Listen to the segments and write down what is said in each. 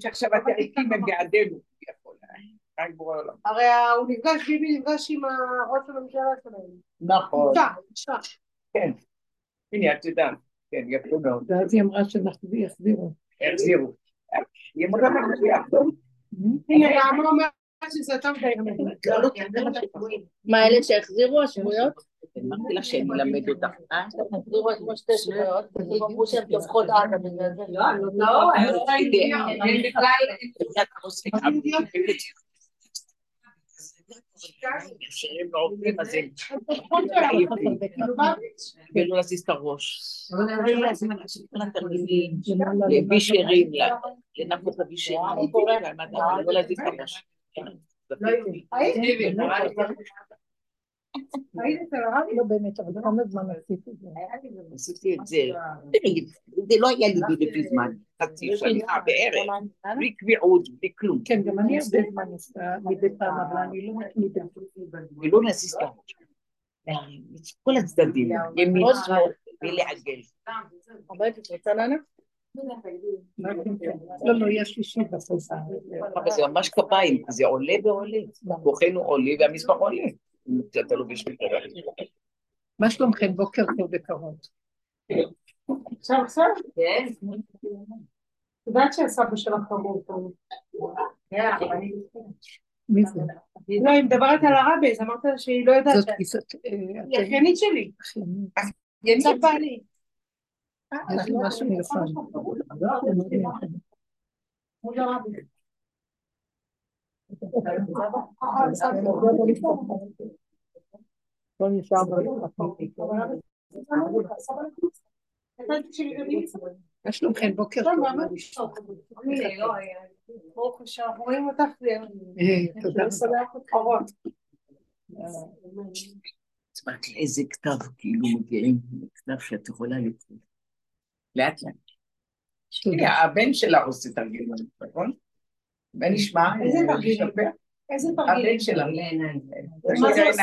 שעכשיו התיקים הם בעדינו, הרי הוא נפגש, ביבי נפגש עם ראש הממשלה שלהם. נכון. כן. הנה, את יודעת. כן, יפה מאוד. ואז היא אמרה שאנחנו יחזירו. יחזירו. היא אמרה לך שיחזור. שזה יותר מדי מה אלה שהחזירו השבויות? אמרתי לה שאני אלמד אותך. החזירו אתמול שתי שבויות, אמרו שהן טובחות עזה בגלל זה. לא, לא, כשהם לא עובדים אז הם כאילו להזיז את הראש. להביא שירים, לנפות להביא שירים, לא להזיז את הראש. לא באמת, אבל כמה זמן עשית את זה? עשיתי את זה. זה לא היה לי לפי זמן, חצי שנה בערך, בלי קביעות, בלי כלום. כן, גם אני הרבה זמן עושה מדי פעם, אבל אני לא מתמידה. ולא להזיז את הראש. כל הצדדים, ימין, שמאל, ולעגל. עובדת, את רוצה לענות? לא, לא, יש לי שיט בסוף. אבל זה ממש כפיים, זה עולה ועולה. כוחנו עולה והמספר עולה. אתה לא בשביל מה שלומכם? בוקר טוב בקרוב. עכשיו עכשיו? כן. יודעת שהסבא שלך קראו אותנו. מי זה? לא, היא מדברת על הרבי, אז אמרת שהיא לא יודעת. זאת זאת... היא אחיינית שלי. יצא בעלי. יש לי משהו מיוחד. מול הרבי. לא נשאר מה שלומכם? בוקר טוב. ברוך השם, רואים אותך. תודה. אמרת לאיזה כתב כאילו מגיעים, כתב שאת יכולה לקרוא. לאט לאט. הנה, הבן שלה עושה תרגילים, נכון? ונשמע, איזה תרגילים? איזה תרגילים? הבן שלה. מה זה עושה?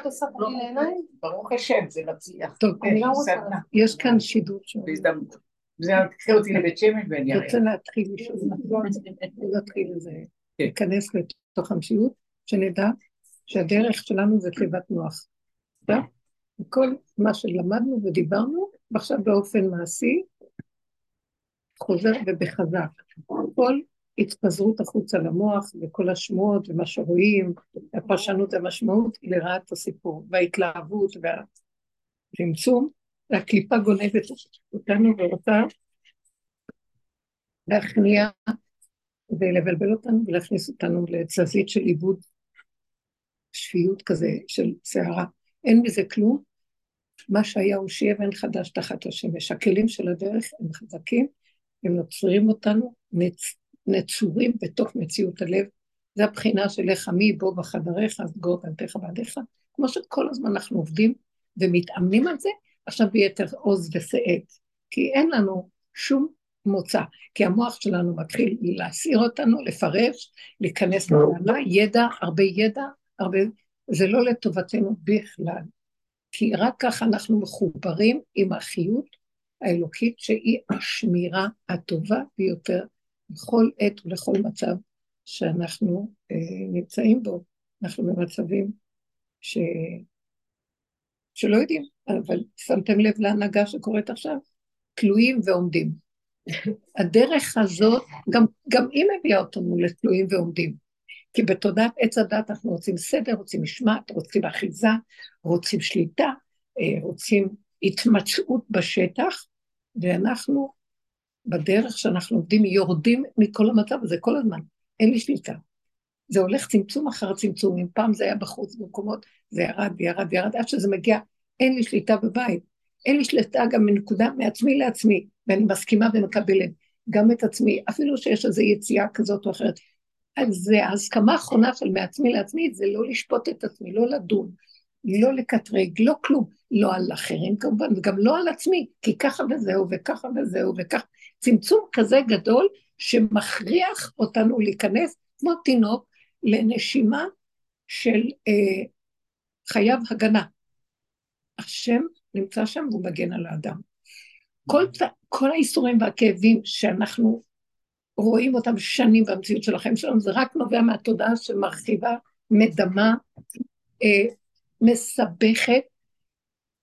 את עושה תרגיל לעיניים? ברוך השם, זה מצליח. טוב, אני לא רוצה. יש כאן שידור שם. בהזדמנות. זה תקחי אותי לבית שמש ואני אני אראה. רוצה להתחיל לשאול, להתחיל איזה, להיכנס לתוך המציאות, שנדע שהדרך שלנו זה תיבת נוח. בסדר? וכל מה שלמדנו ודיברנו, ועכשיו באופן מעשי, חוזר ובחזק. כל התפזרות החוצה למוח וכל השמועות ומה שרואים, הפרשנות והמשמעות היא לרעת הסיפור, וההתלהבות והצמצום, והקליפה גונבת אותנו ורוצה להכניע ולבלבל אותנו ולהכניס אותנו לתזזית של עיבוד שפיות כזה של שערה. אין בזה כלום. מה שהיה הוא שיהיה ואין חדש תחת השמש. הכלים של הדרך הם חזקים, הם נוצרים אותנו, נצ... נצורים בתוך מציאות הלב. זה הבחינה של איך עמי בוא בחדריך, אז גור בנתך בעדיך. כמו שכל הזמן אנחנו עובדים ומתאמנים על זה, עכשיו ביתר עוז ושאת. כי אין לנו שום מוצא, כי המוח שלנו מתחיל להסעיר אותנו, לפרש, להיכנס לעלה, ידע, הרבה ידע, הרבה... זה לא לטובתנו בכלל. כי רק ככה אנחנו מחוברים עם החיות האלוקית שהיא השמירה הטובה ביותר בכל עת ולכל מצב שאנחנו אה, נמצאים בו. אנחנו במצבים ש... שלא יודעים, אבל שמתם לב להנהגה שקורית עכשיו? תלויים ועומדים. הדרך הזאת, גם, גם היא מביאה אותנו לתלויים ועומדים. כי בתודעת עץ הדת אנחנו רוצים סדר, רוצים משמעת, רוצים אחיזה, רוצים שליטה, אה, רוצים התמצאות בשטח, ואנחנו בדרך שאנחנו עובדים יורדים מכל המצב הזה כל הזמן, אין לי שליטה. זה הולך צמצום אחר צמצום, אם פעם זה היה בחוץ במקומות, זה ירד וירד וירד, עד שזה מגיע, אין לי שליטה בבית. אין לי שליטה גם מנקודה מעצמי לעצמי, ואני מסכימה ומקבלת גם את עצמי, אפילו שיש איזו יציאה כזאת או אחרת. זה ההסכמה האחרונה של מעצמי לעצמי, זה לא לשפוט את עצמי, לא לדון, לא לקטרג, לא כלום, לא על אחרים כמובן, וגם לא על עצמי, כי ככה וזהו, וככה וזהו, וככה. צמצום כזה גדול שמכריח אותנו להיכנס, כמו תינוק, לנשימה של אה, חייב הגנה. השם נמצא שם והוא מגן על האדם. כל, כל האיסורים והכאבים שאנחנו רואים אותם שנים במציאות של החיים שלנו, זה רק נובע מהתודעה שמרחיבה, מדמה, אה, מסבכת,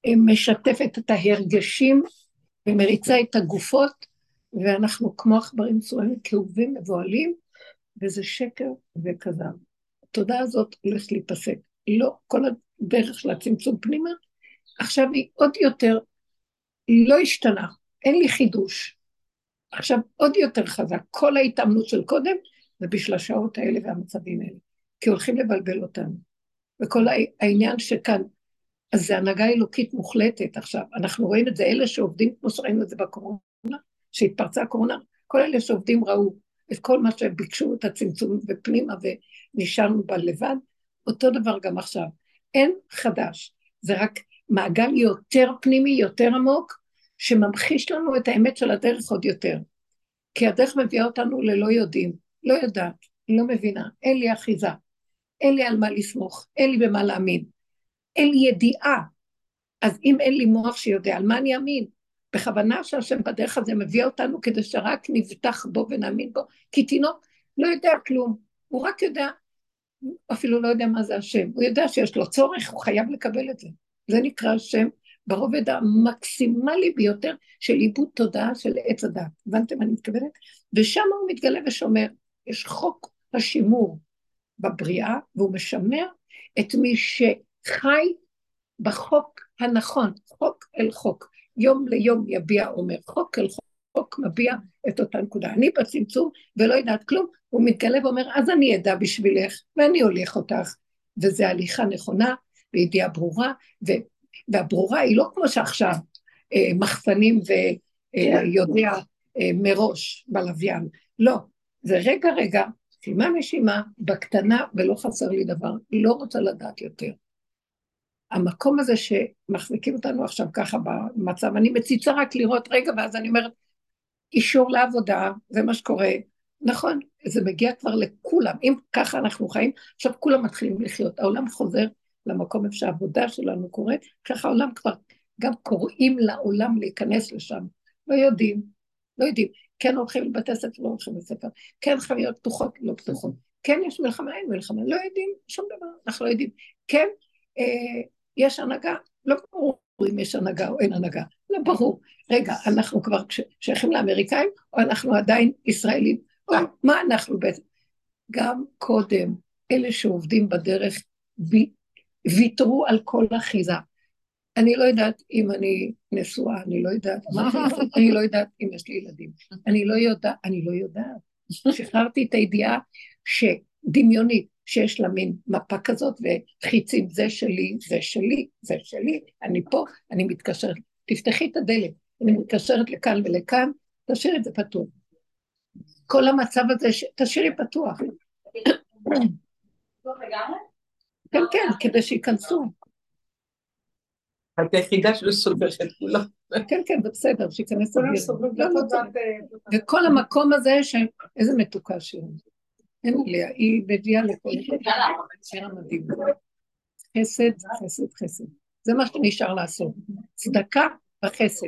אה, משתפת את ההרגשים ומריצה את הגופות, ואנחנו כמו עכברים צועים, כאובים, מבוהלים, וזה שקר וכזב. התודעה הזאת הולכת להיפסק. לא, כל הדרך של הצמצום פנימה, עכשיו היא עוד יותר, היא לא השתנה, אין לי חידוש. עכשיו עוד יותר חזק, כל ההתאמנות של קודם זה בשביל השעות האלה והמצבים האלה, כי הולכים לבלבל אותנו. וכל העניין שכאן, אז זה הנהגה אלוקית מוחלטת עכשיו, אנחנו רואים את זה, אלה שעובדים, כמו שראינו את זה בקורונה, שהתפרצה הקורונה, כל אלה שעובדים ראו את כל מה שהם ביקשו, את הצמצום ופנימה ונשארנו בה לבד, אותו דבר גם עכשיו. אין חדש, זה רק מעגל יותר פנימי, יותר עמוק, שממחיש לנו את האמת של הדרך עוד יותר. כי הדרך מביאה אותנו ללא יודעים, לא יודעת, לא מבינה, אין לי אחיזה, אין לי על מה לסמוך, אין לי במה להאמין, אין לי ידיעה. אז אם אין לי מוח שיודע, על מה אני אאמין? בכוונה שהשם בדרך הזה מביא אותנו כדי שרק נבטח בו ונאמין בו, כי תינוק לא יודע כלום, הוא רק יודע, אפילו לא יודע מה זה השם, הוא יודע שיש לו צורך, הוא חייב לקבל את זה. זה נקרא השם ברובד המקסימלי ביותר של עיבוד תודעה של עץ הדת. הבנתם מה אני מתכוונת? ושם הוא מתגלה ושומר. יש חוק השימור בבריאה, והוא משמר את מי שחי בחוק הנכון, חוק אל חוק. יום ליום יביע אומר, חוק אל חוק, חוק מביע את אותה נקודה. אני בצמצום ולא יודעת כלום, הוא מתגלה ואומר, אז אני אדע בשבילך, ואני הוליך אותך. וזו הליכה נכונה, וידיעה ברורה, והברורה היא לא כמו שעכשיו, אה, מחסנים ויודע אה, אה, מראש בלוויין, לא, זה רגע רגע, שימה נשימה, בקטנה ולא חסר לי דבר, לא רוצה לדעת יותר. המקום הזה שמחזיקים אותנו עכשיו ככה במצב, אני מציצה רק לראות רגע, ואז אני אומרת, אישור לעבודה, זה מה שקורה. נכון, זה מגיע כבר לכולם, אם ככה אנחנו חיים, עכשיו כולם מתחילים לחיות, העולם חוזר למקום איפה שהעבודה שלנו קורית, ככה העולם כבר, גם קוראים לעולם להיכנס לשם, לא יודעים, לא יודעים, כן הולכים לבתי ספר, לא הולכים לבתי כן חנויות פתוחות, לא פתוחות, כן יש מלחמה, אין מלחמה, לא יודעים שום דבר, אנחנו לא יודעים, כן אה, יש הנהגה, לא ברור אם יש הנהגה או אין הנהגה, לא ברור. רגע, אנחנו כבר שייכים לאמריקאים, או אנחנו עדיין ישראלים, או מה אנחנו בעצם? גם קודם, אלה שעובדים בדרך ויתרו על כל אחיזה. אני לא יודעת אם אני נשואה, אני לא יודעת מה אני לא יודעת אם יש לי ילדים. אני לא יודעת, אני לא יודעת. שחררתי את הידיעה שדמיונית, שיש לה מין מפה כזאת וחיצים, זה שלי, זה שלי, זה שלי, אני פה, אני מתקשרת. תפתחי את הדלת, אני מתקשרת לכאן ולכאן, תשאיר את זה פתוח. כל המצב הזה, תשאירי פתוח. כן, כן, כדי שייכנסו. את היחידה שלא סוברת את כולם. כן, כן, זה בסדר, שייכנס אוויר. לא, לא וכל המקום הזה, איזה מתוקה שהיא. אין עליה, היא מביאה לכל שיר המדהים. חסד, חסד, חסד. זה מה שנשאר לעשות. צדקה וחסד.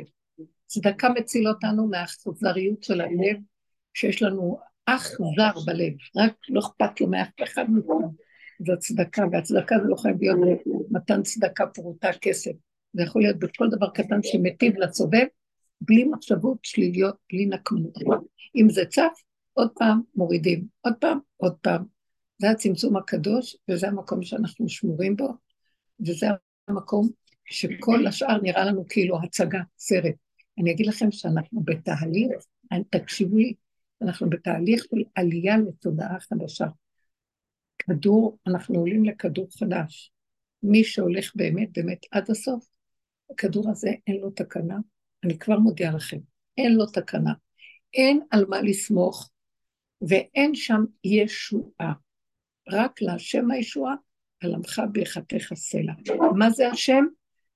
צדקה מציל אותנו מהאכזריות של הלב, שיש לנו אך זר בלב, רק לא אכפת לו מאף אחד מכולם. זה הצדקה, והצדקה זה לא חייב להיות מתן צדקה פרוטה כסף. זה יכול להיות בכל דבר קטן שמטיב לסובב, בלי מחשבות שליליות, בלי נקמות. אם זה צף, עוד פעם מורידים, עוד פעם, עוד פעם. זה הצמצום הקדוש, וזה המקום שאנחנו שמורים בו, וזה המקום שכל השאר נראה לנו כאילו הצגה, סרט. אני אגיד לכם שאנחנו בתהליך, תקשיבו לי, אנחנו בתהליך של עלייה לתודעה חדשה. כדור, אנחנו עולים לכדור חדש. מי שהולך באמת באמת עד הסוף, הכדור הזה אין לו תקנה, אני כבר מודיעה לכם, אין לו תקנה. אין על מה לסמוך, ואין שם ישועה. רק להשם הישועה, על עמך ביחתך סלע. מה זה השם?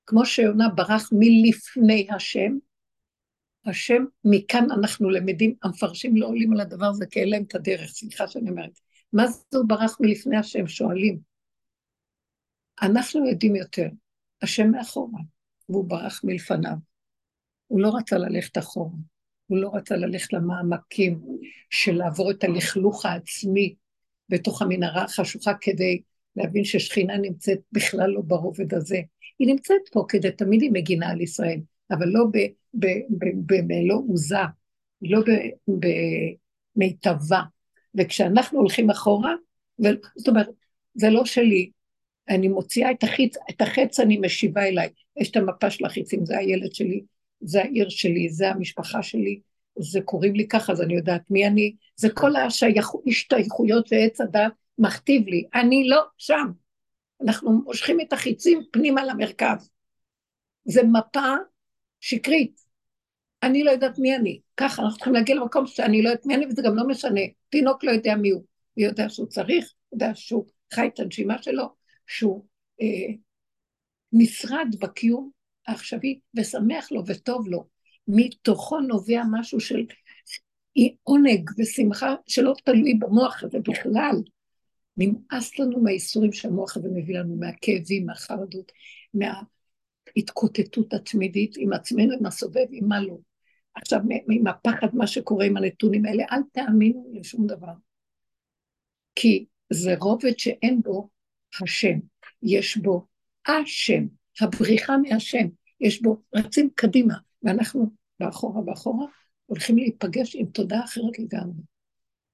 כמו שיונה ברח מלפני השם, השם, מכאן אנחנו למדים, המפרשים לא עולים על הדבר הזה כי אין להם את הדרך, סליחה שאני אומרת. מה זה הוא ברח מלפני השם? שואלים. אנחנו יודעים יותר, השם מאחורה. והוא ברח מלפניו. הוא לא רצה ללכת אחורה, הוא לא רצה ללכת למעמקים של לעבור את הלכלוך העצמי בתוך המנהרה החשוכה כדי להבין ששכינה נמצאת בכלל לא ברובד הזה. היא נמצאת פה כדי, תמיד היא מגינה על ישראל, אבל לא במלוא עוזה, לא במיטבה. וכשאנחנו הולכים אחורה, זאת אומרת, זה לא שלי, אני מוציאה את החץ, את החץ אני משיבה אליי, יש את המפה של החיצים, זה הילד שלי, זה העיר שלי, זה המשפחה שלי, זה קוראים לי ככה, אז אני יודעת מי אני, זה כל ההשתייכויות ועץ הדת מכתיב לי, אני לא שם. אנחנו מושכים את החיצים פנימה למרכז. זה מפה שקרית. אני לא יודעת מי אני. ככה, אנחנו צריכים להגיע למקום שאני לא יודעת מי אני, וזה גם לא משנה. תינוק לא יודע מי הוא. הוא יודע שהוא צריך, הוא יודע שהוא חי את הנשימה שלו, שהוא אה, נשרד בקיום העכשווי, ושמח לו וטוב לו. מתוכו נובע משהו של עונג ושמחה שלא תלוי במוח הזה בכלל. נמאס לנו מהאיסורים שהמוח הזה מביא לנו, מהכאבים, מהחרדות, מההתקוטטות התמידית עם עצמנו, עם הסובב, עם מה לא. עכשיו, עם הפחד, מה שקורה עם הנתונים האלה, אל תאמינו לשום דבר. כי זה רובד שאין בו השם, יש בו השם, הבריחה מהשם, יש בו, רצים קדימה, ואנחנו באחורה באחורה הולכים להיפגש עם תודעה אחרת לגמרי.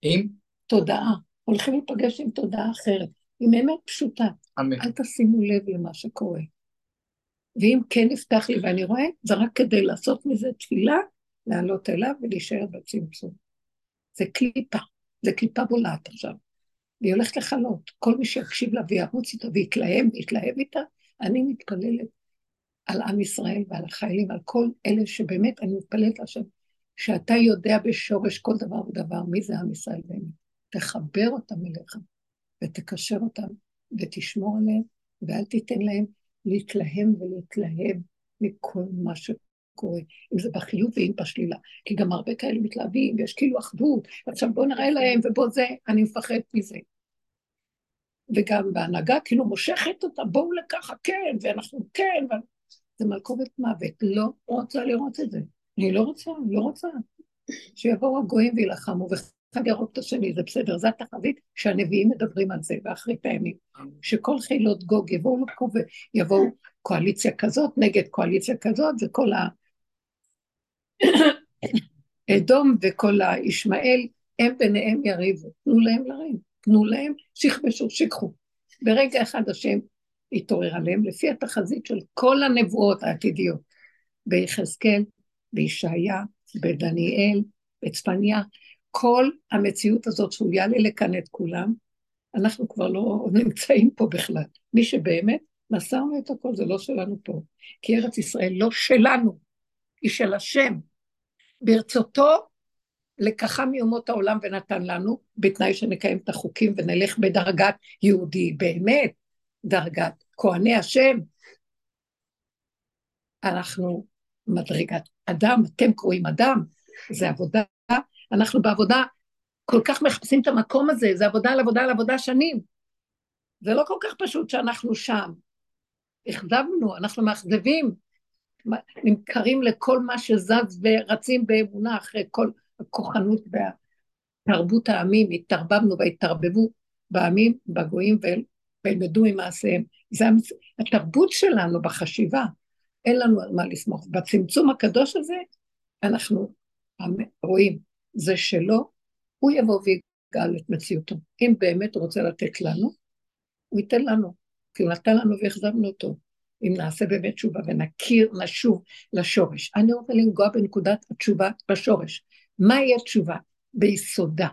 עם? תודעה. הולכים להיפגש עם תודעה אחרת, עם אמת פשוטה. אמן. אל תשימו לב למה שקורה. ואם כן נפתח לי ואני רואה, זה רק כדי לעשות מזה תפילה, לעלות אליו ולהישאר בצמצום. זה קליפה, זה קליפה בולעת עכשיו. והיא הולכת לחלות. כל מי שיקשיב לה וירוץ איתה ויתלהם ויתלהב איתה, אני מתפללת על עם ישראל ועל החיילים, על כל אלה שבאמת אני מתפללת לשם, שאתה יודע בשורש כל דבר ודבר מי זה עם ישראל באמת. תחבר אותם אליך ותקשר אותם ותשמור עליהם, ואל תיתן להם להתלהם ולהתלהב מכל מה שקורה, אם זה בחיוב ואם בשלילה. כי גם הרבה כאלה מתלהבים, ויש כאילו אחדות, ועכשיו בואו נראה להם ובואו זה, אני מפחד מזה. וגם בהנהגה כאילו מושכת אותה, בואו לככה, כן, ואנחנו כן, ו... זה מלכובת מוות, לא רוצה לראות את זה. אני לא רוצה, לא רוצה. שיבואו הגויים וילחמו, אחד יהרוג את השני, זה בסדר, זו התחזית שהנביאים מדברים על זה באחרית הימים. שכל חילות גוג יבואו לפה ויבואו קואליציה כזאת נגד קואליציה כזאת, וכל האדום וכל הישמעאל, הם ביניהם יריבו. תנו להם לריב, תנו להם, שיכבשו, שיקחו. ברגע אחד השם יתעורר עליהם, לפי התחזית של כל הנבואות העתידיות, ביחזקאל, בישעיה, בדניאל, בצפניה, כל המציאות הזאת שהוא יעלה לכאן את כולם, אנחנו כבר לא נמצאים פה בכלל. מי שבאמת מסרנו את הכל, זה לא שלנו פה. כי ארץ ישראל לא שלנו, היא של השם. ברצותו לקחה מאומות העולם ונתן לנו, בתנאי שנקיים את החוקים ונלך בדרגת יהודי, באמת, דרגת כהני השם. אנחנו מדרגת אדם, אתם קרואים אדם, זה עבודה אנחנו בעבודה כל כך מחפשים את המקום הזה, זה עבודה על עבודה על עבודה שנים. זה לא כל כך פשוט שאנחנו שם. אכזבנו, אנחנו מאכזבים, נמכרים לכל מה שזז ורצים באמונה אחרי כל הכוחנות והתרבות העמים, התערבבנו והתערבבו בעמים, בגויים וילמדו ממעשיהם. זה התרבות שלנו בחשיבה, אין לנו על מה לסמוך. בצמצום הקדוש הזה אנחנו רואים זה שלו, הוא יבוא ויגאל את מציאותו. אם באמת הוא רוצה לתת לנו, הוא ייתן לנו, כי הוא נתן לנו והחזרנו אותו. אם נעשה באמת תשובה ונכיר, נשוב לשורש. אני רוצה לנגוע בנקודת התשובה בשורש. מהי התשובה? ביסודה.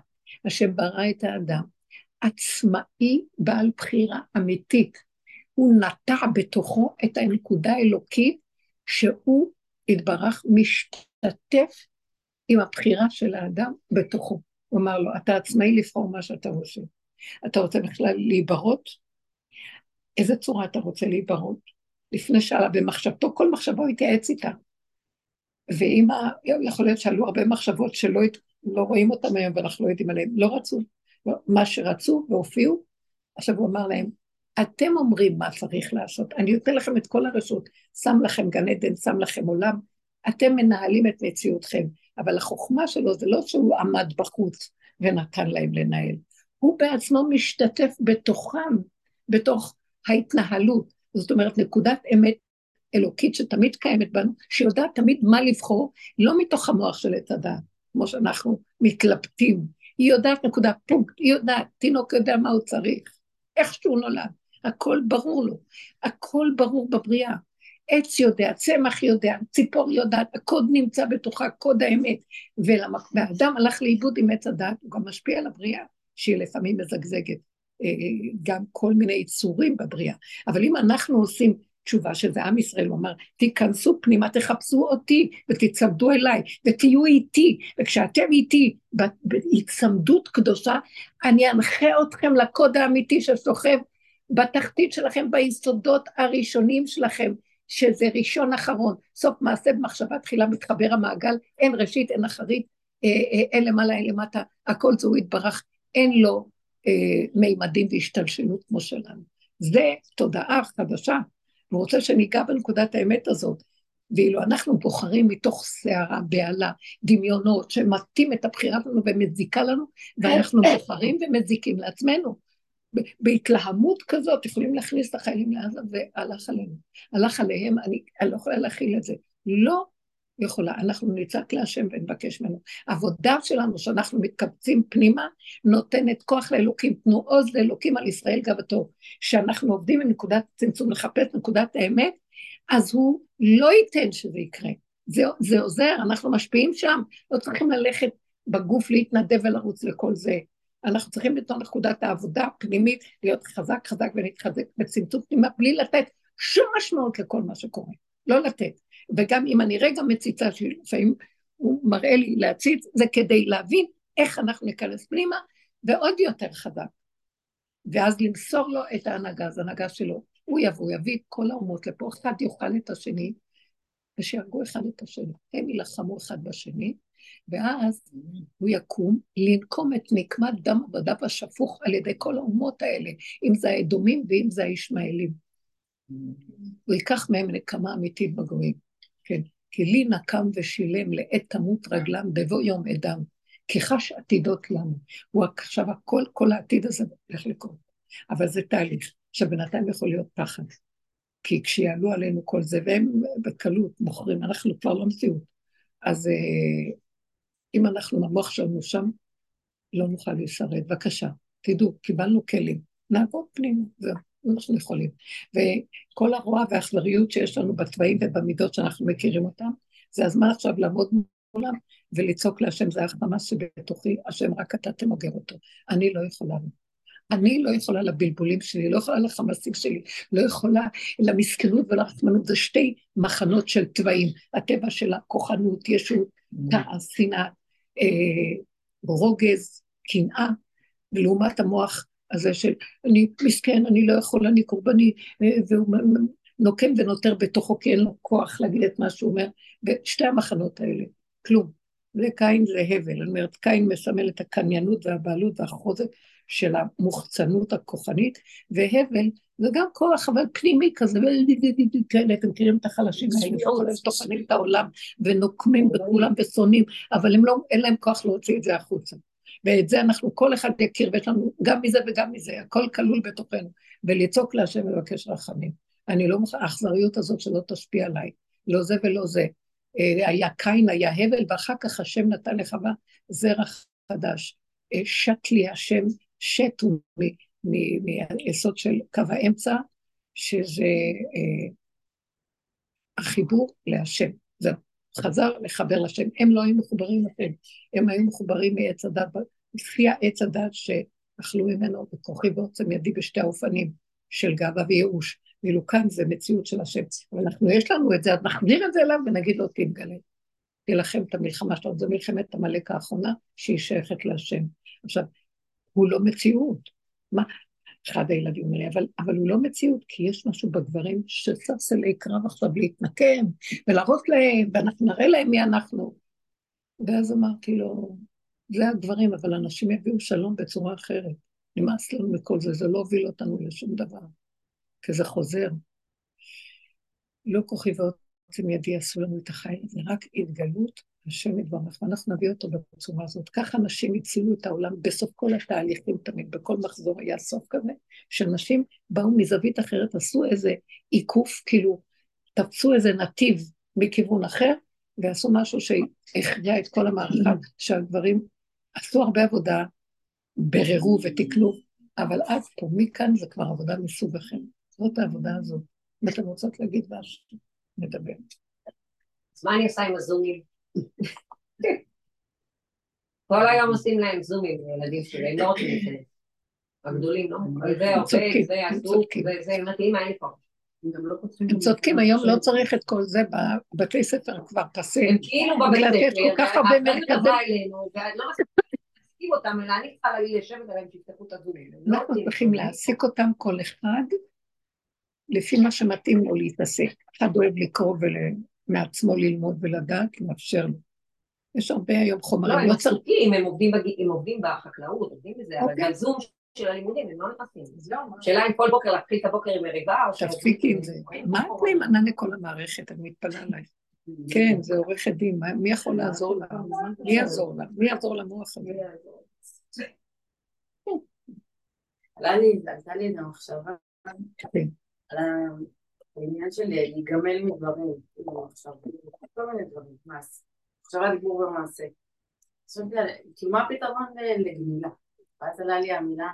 השם ברא את האדם, עצמאי בעל בחירה אמיתית. הוא נטע בתוכו את הנקודה האלוקית שהוא יתברך משתתף עם הבחירה של האדם בתוכו. הוא אמר לו, אתה עצמאי לבחור מה שאתה רוצה. אתה רוצה בכלל להיברות? איזה צורה אתה רוצה להיברות? לפני שעלה במחשבתו, כל מחשבו התייעץ איתה. ואם יכול להיות שעלו הרבה מחשבות שלא לא רואים אותם היום ואנחנו לא יודעים עליהם, לא רצו. לא, מה שרצו והופיעו, עכשיו הוא אמר להם, אתם אומרים מה צריך לעשות. אני אתן לכם את כל הרשות, שם לכם גן עדן, שם לכם עולם. אתם מנהלים את מציאותכם, אבל החוכמה שלו זה לא שהוא עמד בחוץ ונתן להם לנהל. הוא בעצמו משתתף בתוכם, בתוך ההתנהלות. זאת אומרת, נקודת אמת אלוקית שתמיד קיימת בנו, שיודעת תמיד מה לבחור, לא מתוך המוח של עץ הדעת, כמו שאנחנו מתלבטים. היא יודעת נקודה פונקט, היא יודעת, תינוק יודע מה הוא צריך, איך שהוא נולד, הכל ברור לו, הכל ברור בבריאה. עץ יודע, צמח יודע, ציפור יודעת, הקוד נמצא בתוכה, קוד האמת. והאדם הלך לאיבוד עם עץ הדעת, הוא גם משפיע על הבריאה, שהיא לפעמים מזגזגת. אה, גם כל מיני יצורים בבריאה. אבל אם אנחנו עושים תשובה שזה עם ישראל, הוא אמר, תיכנסו פנימה, תחפשו אותי ותצמדו אליי ותהיו איתי, וכשאתם איתי בהצמדות קדושה, אני אנחה אתכם לקוד האמיתי שסוחב בתחתית שלכם, ביסודות הראשונים שלכם, שזה ראשון אחרון, סוף מעשה במחשבה תחילה מתחבר המעגל, אין ראשית, אין אחרית, אה, אה, אין למעלה, אין למטה, הכל זהו יתברך, אין לו מימדים והשתלשלות כמו שלנו. זה תודעה חדשה, והוא רוצה שניגע בנקודת האמת הזאת. ואילו אנחנו בוחרים מתוך סערה, בהלה, דמיונות, שמטים את הבחירה שלנו ומזיקה לנו, ואנחנו בוחרים ומזיקים לעצמנו. בהתלהמות כזאת יכולים להכניס את החיילים לעזה והלך עלינו. הלך עליהם, אני, אני לא יכולה להכיל את זה. לא יכולה, אנחנו נצעק להשם ונבקש ממנו. העבודה שלנו שאנחנו מתקבצים פנימה, נותנת כוח לאלוקים, תנו עוז לאלוקים על ישראל גאוותו. כשאנחנו עובדים מנקודת צמצום לחפש נקודת האמת, אז הוא לא ייתן שזה יקרה. זה, זה עוזר, אנחנו משפיעים שם, לא צריכים ללכת בגוף להתנדב ולרוץ לכל זה. אנחנו צריכים בתור נקודת העבודה הפנימית להיות חזק חזק ולהתחזק בצמצום פנימה בלי לתת שום משמעות לכל מה שקורה. לא לתת. וגם אם אני רגע מציצה, שלפעמים הוא מראה לי להציץ, זה כדי להבין איך אנחנו ניכנס פנימה, ועוד יותר חזק. ואז למסור לו את ההנהגה, אז ההנהגה שלו. הוא יבוא, יביא את כל האומות לפה, אחד יאכל את השני, ושיהרגו אחד את השני. הם יילחמו אחד בשני, ואז הוא יקום לנקום את נקמת דם בדף השפוך על ידי כל האומות האלה, אם זה האדומים ואם זה הישמעאלים. הוא ייקח מהם נקמה אמיתית בגויים. כן, כי לי נקם ושילם לעת תמות רגלם בבוא יום אדם, כי חש עתידות לנו. הוא עכשיו הכל, כל העתיד הזה הולך לקרות. אבל זה תהליך שבינתיים יכול להיות פחד. כי כשיעלו עלינו כל זה, והם בקלות מוכרים, אנחנו כבר לא מציאות. אז אה, אם אנחנו במוח שלנו שם, לא נוכל להישרד. בבקשה, תדעו, קיבלנו כלים, נעבוד פנימה, זהו. אנחנו יכולים. וכל הרוע והאכזריות שיש לנו בתוואים ובמידות שאנחנו מכירים אותם, זה הזמן עכשיו לעמוד מולם ולצעוק להשם, זה החמאס שבתוכי, השם רק אתה תמוגר אותו. אני לא יכולה. אני לא יכולה לבלבולים שלי, לא יכולה לחמאסים שלי, לא יכולה למסכנות ולרחמנות, זה שתי מחנות של תוואים, הטבע של הכוחנות, ישות, כעס, שנאה, אה, רוגז, קנאה, ולעומת המוח הזה של אני מסכן, אני לא יכול, אני קורבני, והוא נוקם ונותר בתוכו כי אין לו כוח להגיד את מה שהוא אומר, ושתי המחנות האלה, כלום. וקין זה הבל, אני אומרת, קין מסמל את הקניינות והבעלות והחוזק של המוחצנות הכוחנית, והבל זה גם כוח, אבל פנימי כזה, כאלה, אתם מכירים את החלשים האלה, שטוחנים את העולם ונוקמים בכולם ושונאים, אבל הם לא, אין להם כוח להוציא את זה החוצה. ואת זה אנחנו, כל אחד יכיר, ויש לנו גם מזה וגם מזה, הכל כלול בתוכנו, ולצעוק להשם ולבקש רחמים. אני לא מוכנה, האכזריות הזאת שלא תשפיע עליי, לא זה ולא זה. אה, היה קין, היה הבל, ואחר כך השם נתן לחווה זרע חדש. אה, שת לי השם, שת הוא מיסוד של קו האמצע, שזה אה, החיבור להשם. זהו. חזר לחבר לשם. הם לא היו מחוברים לשם, הם היו מחוברים מעץ הדת, לפי העץ הדת שאכלו ממנו בכוחי ועוצם ידי בשתי האופנים של גאווה וייאוש. ואילו כאן זה מציאות של השם. אבל אנחנו, יש לנו את זה, אז נחזיר את זה אליו ונגיד לו, תתגלה. תילחם את המלחמה שלנו, זו מלחמת עמלק האחרונה שהיא שייכת להשם. עכשיו, הוא לא מציאות. מה, אחד הילדים האלה, אבל, אבל הוא לא מציאות, כי יש משהו בגברים ששש אלי קרב עכשיו להתנקם ולהראות להם, ואנחנו נראה להם מי אנחנו. ואז אמרתי לו, זה הדברים, אבל אנשים יביאו שלום בצורה אחרת. נמאס לנו מכל זה, זה לא הוביל אותנו לשום דבר. כי זה חוזר. לא כוחי ועוצם ידי עשו לנו את החיים, זה רק התגלות השם יתברך, ואנחנו נביא אותו בצורה הזאת. ככה נשים הצילו את העולם בסוף כל התהליכים תמיד, בכל מחזור היה סוף כזה, שנשים באו מזווית אחרת, עשו איזה עיקוף, כאילו, תפסו איזה נתיב מכיוון אחר, ועשו משהו שהכריע את כל המערכה, שהגברים עשו הרבה עבודה, בררו ותיקנו, אבל אז פה, מכאן זה כבר עבודה מסוג אחר. זאת העבודה הזאת. אם אתם רוצות להגיד משהו, נדבר. אז מה אני עושה עם הזומים? כל היום עושים להם זומים לילדים שלי, הם לא רוצים להיכנס. הגדולים, לא? זה עובד, זה עסוק, זה מתאים, אין לי פה. לא הם צודקים, היום לא צריך את כל זה, בבתי ספר כבר פסה. הם כאילו בבית ספר, כל כך הרבה מרכזים. לא להעסיק אותם, אלא אני צריכה לשבת עליהם שיפתחו את הזומים. לא צריכים להעסיק אותם כל אחד לפי מה שמתאים לו להתעסק. אחד אוהב לקרוא ומעצמו ללמוד ולדעת, לאפשר לו. יש הרבה היום חומרים. לא, הם עסוקים, הם עובדים בחקלאות, עובדים בזה, אבל אוקיי. בזום של הלימודים, הם לא נכנסים. לא, שאלה אם כל בוקר להתחיל את הבוקר עם מריבה, או ש... תפסיקי עם זה. מה את נאמנה לכל המערכת? אני מתפלאה עליי. כן, זה עורכת דין, מי יכול לעזור לה? מי יעזור לה? מי יעזור למוח הזה? עלתה לי איזו מחשבה כן. על העניין של להיגמל מדברים, כאילו כל מיני דברים, מעש, מחשבה דיבור ומעשה. כאילו מה הפתרון לגמילה? ואז עלה לי המילה,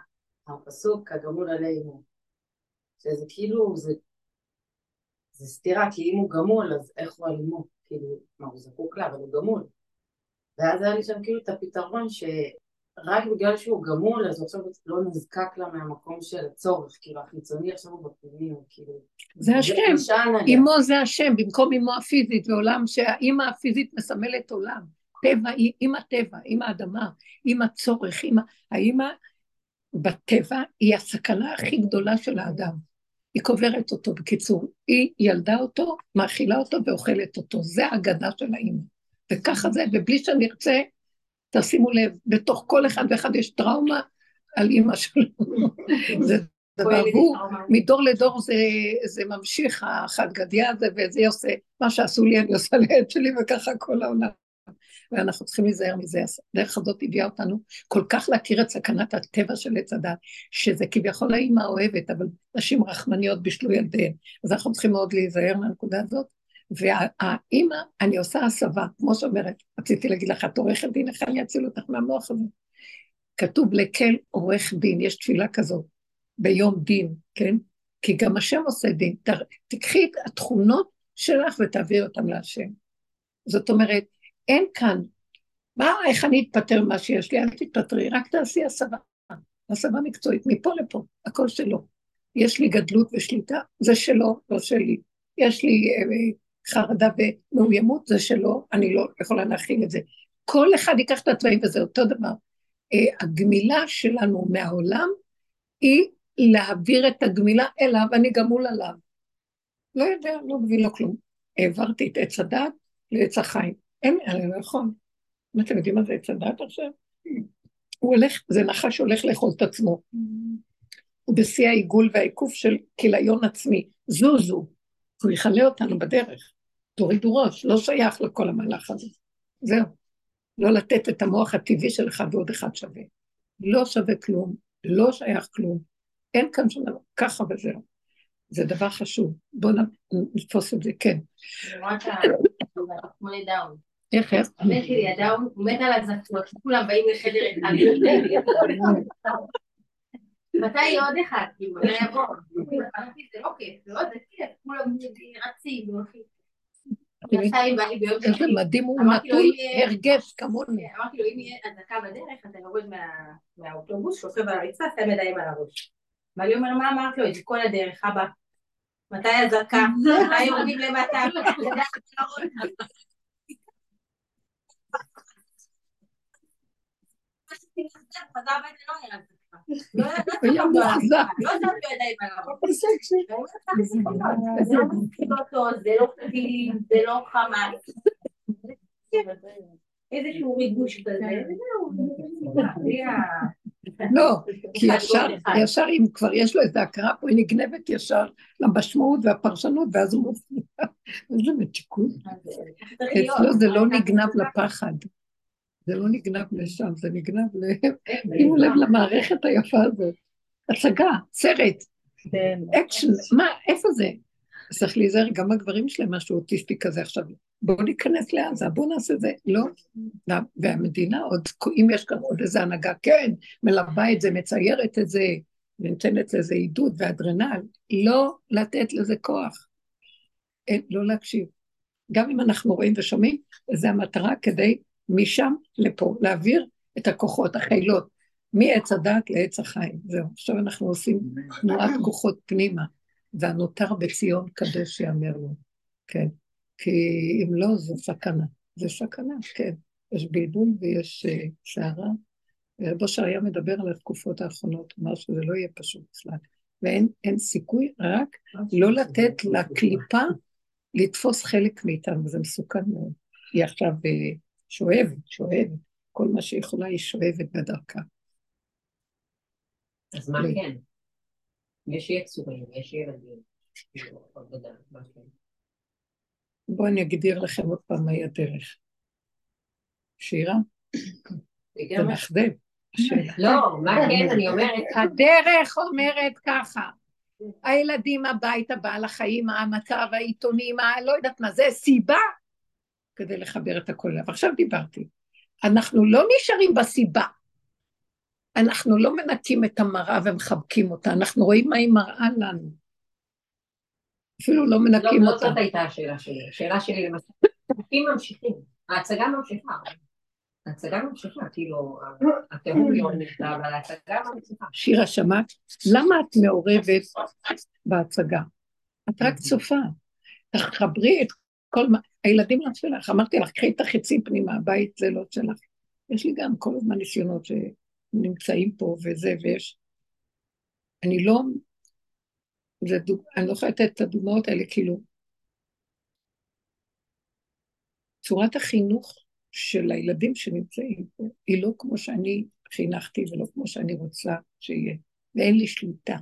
הפסוק הגמול עלי אמו. שזה כאילו, זה, זה סתירה, כי אם הוא גמול, אז איך הוא על אמו? כאילו, מה, הוא זקוק לה, אבל הוא גמול. ואז היה לי שם כאילו את הפתרון שרק בגלל שהוא גמול, אז הוא עכשיו לא נזקק לה מהמקום של הצורך, כאילו החיצוני עכשיו הוא בפנימי, הוא כאילו... זה השם, אמו זה השם, במקום אמו הפיזית, ועולם שהאימא הפיזית מסמלת עולם. טבע עם הטבע, עם האדמה, עם הצורך, עם האימא בטבע היא הסכנה הכי גדולה של האדם. היא קוברת אותו, בקיצור. היא ילדה אותו, מאכילה אותו ואוכלת אותו. זה האגדה של האימא. וככה זה, ובלי שנרצה, תשימו לב, בתוך כל אחד ואחד יש טראומה על אימא שלו. זה דבר, הוא, מדור לדור זה, זה ממשיך, החד גדיה הזה, וזה עושה, מה שעשו לי אני עושה לעת שלי, וככה כל העולם. ואנחנו צריכים להיזהר מזה. הדרך הזאת הביאה אותנו כל כך להכיר את סכנת הטבע של עץ הדת, שזה כביכול האימא אוהבת, אבל נשים רחמניות בישלו ילדיהן. אז אנחנו צריכים מאוד להיזהר מהנקודה הזאת. והאימא, אני עושה הסבה, כמו שאומרת, רציתי להגיד לך, את עורכת דין, איך אני אציל אותך מהמוח הזה? כתוב לקל עורך דין, יש תפילה כזאת, ביום דין, כן? כי גם השם עושה דין. תקחי את התכונות שלך ותעבירי אותן להשם. זאת אומרת, אין כאן, מה, איך אני אתפטר ממה שיש לי? אל תתפטרי, רק תעשי הסבה. הסבה מקצועית, מפה לפה, הכל שלו. יש לי גדלות ושליטה, זה שלו, לא שלי. יש לי אה, חרדה ומאוימות, זה שלו, אני לא יכולה להכיל את זה. כל אחד ייקח את הצבעים וזה אותו דבר. אה, הגמילה שלנו מהעולם היא להעביר את הגמילה אליו, אני גמול עליו. לא יודע, לא מבין לו כלום. העברתי את עץ הדת לעץ החיים. אין, אני לא יכול. מה אתם יודעים מה זה עץ הדת עכשיו? הוא הולך, זה נחש שהולך לאכול את עצמו. הוא בשיא העיגול והעיקוף של כיליון עצמי. זוזו, הוא יכלה אותנו בדרך. תורידו ראש, לא שייך לכל המהלך הזה. זהו. לא לתת את המוח הטבעי של אחד ועוד אחד שווה. לא שווה כלום, לא שייך כלום. אין כאן שום דבר, ככה וזהו. זה דבר חשוב. בואו נתפוס את זה, כן. איך, איך? שלי הדאון, הוא מת על הזכות, כולם באים לחדר אחד. מתי יהיה עוד אחד? כאילו, מתי יבוא? זה לא כיף, זה לא זה כיף, כולם רצים והולכים. איזה מדהים, הוא נטול הרגש כמוני. אמרתי לו, אם יהיה אזעקה בדרך, אתה יורד מהאוטובוס, שוכב על הרצפה, שם ידיים על הראש. ואני אומר, מה אמרת לו? את זה כל הדרך, אבא. מתי אזעקה? מתי יורדים למטה? זה לא חמאס. איזשהו ריגוש כזה. לא, כי ישר, ישר אם כבר יש לו איזה הכרה פה, היא נגנבת ישר למשמעות והפרשנות, ואז הוא מופיע. איזה מתיקות. אצלו זה לא נגנב לפחד. זה לא נגנב לשם, זה נגנב ל... שימו לב למערכת היפה הזאת. הצגה, סרט, אקשן, מה, איפה זה? צריך להיזהר, גם הגברים שלהם משהו אוטיסטי כזה עכשיו. בואו ניכנס לעזה, בואו נעשה זה. לא. והמדינה עוד, אם יש כאן עוד איזה הנהגה, כן, מלווה את זה, מציירת את זה, ונותנת לזה עידוד ואדרנלין, לא לתת לזה כוח. אין, לא להקשיב. גם אם אנחנו רואים ושומעים, זו המטרה כדי משם לפה, להעביר את הכוחות, החילות, מעץ הדת לעץ החיים. זהו, עכשיו אנחנו עושים תנועת כוחות פנימה, והנותר בציון קדש יאמר לו, כן. כי אם לא, זו סכנה. זו סכנה, כן. יש בלבול ויש uh, סערה. רבו שריה מדבר על התקופות האחרונות, אמר שזה לא יהיה פשוט בכלל. ואין סיכוי רק לא לתת לקליפה לתפוס חלק מאיתנו, וזה מסוכן מאוד. היא עכשיו uh, שואבת, שואבת. כל מה שיכולה היא שואבת בדרכה. אז מה כן? יש יצורים, יש ילדים, כן? בואו אני אגדיר לכם עוד פעם מהי הדרך. שירה? זה מאכזב. לא, מה כן, אני אומרת... הדרך אומרת ככה, הילדים הביתה, בעל החיים, המצב, העיתונים, לא יודעת מה, זה סיבה כדי לחבר את הכל אליו. עכשיו דיברתי. אנחנו לא נשארים בסיבה. אנחנו לא מנקים את המראה ומחבקים אותה, אנחנו רואים מה היא מראה לנו. אפילו לא מנקים לא, אותה. לא זאת הייתה השאלה שלי. השאלה שלי למשל, החוקים ממשיכים, ההצגה ממשיכה. ההצגה ממשיכה, כאילו, התיאור לא נכתב, אבל ההצגה ממשיכה. שירה, שמעת? למה את מעורבת בהצגה? את רק צופה. תחברי את כל מה... הילדים לא שלך, אמרתי לך, קחי את החצים פנימה, הבית זה לא שלך. יש לי גם כל הזמן ניסיונות שנמצאים פה וזה, ויש... אני לא... זה דוג... אני לא יכולה לתת את הדוגמאות האלה, כאילו... צורת החינוך של הילדים שנמצאים פה היא לא כמו שאני חינכתי ולא כמו שאני רוצה שיהיה, ואין לי שליטה.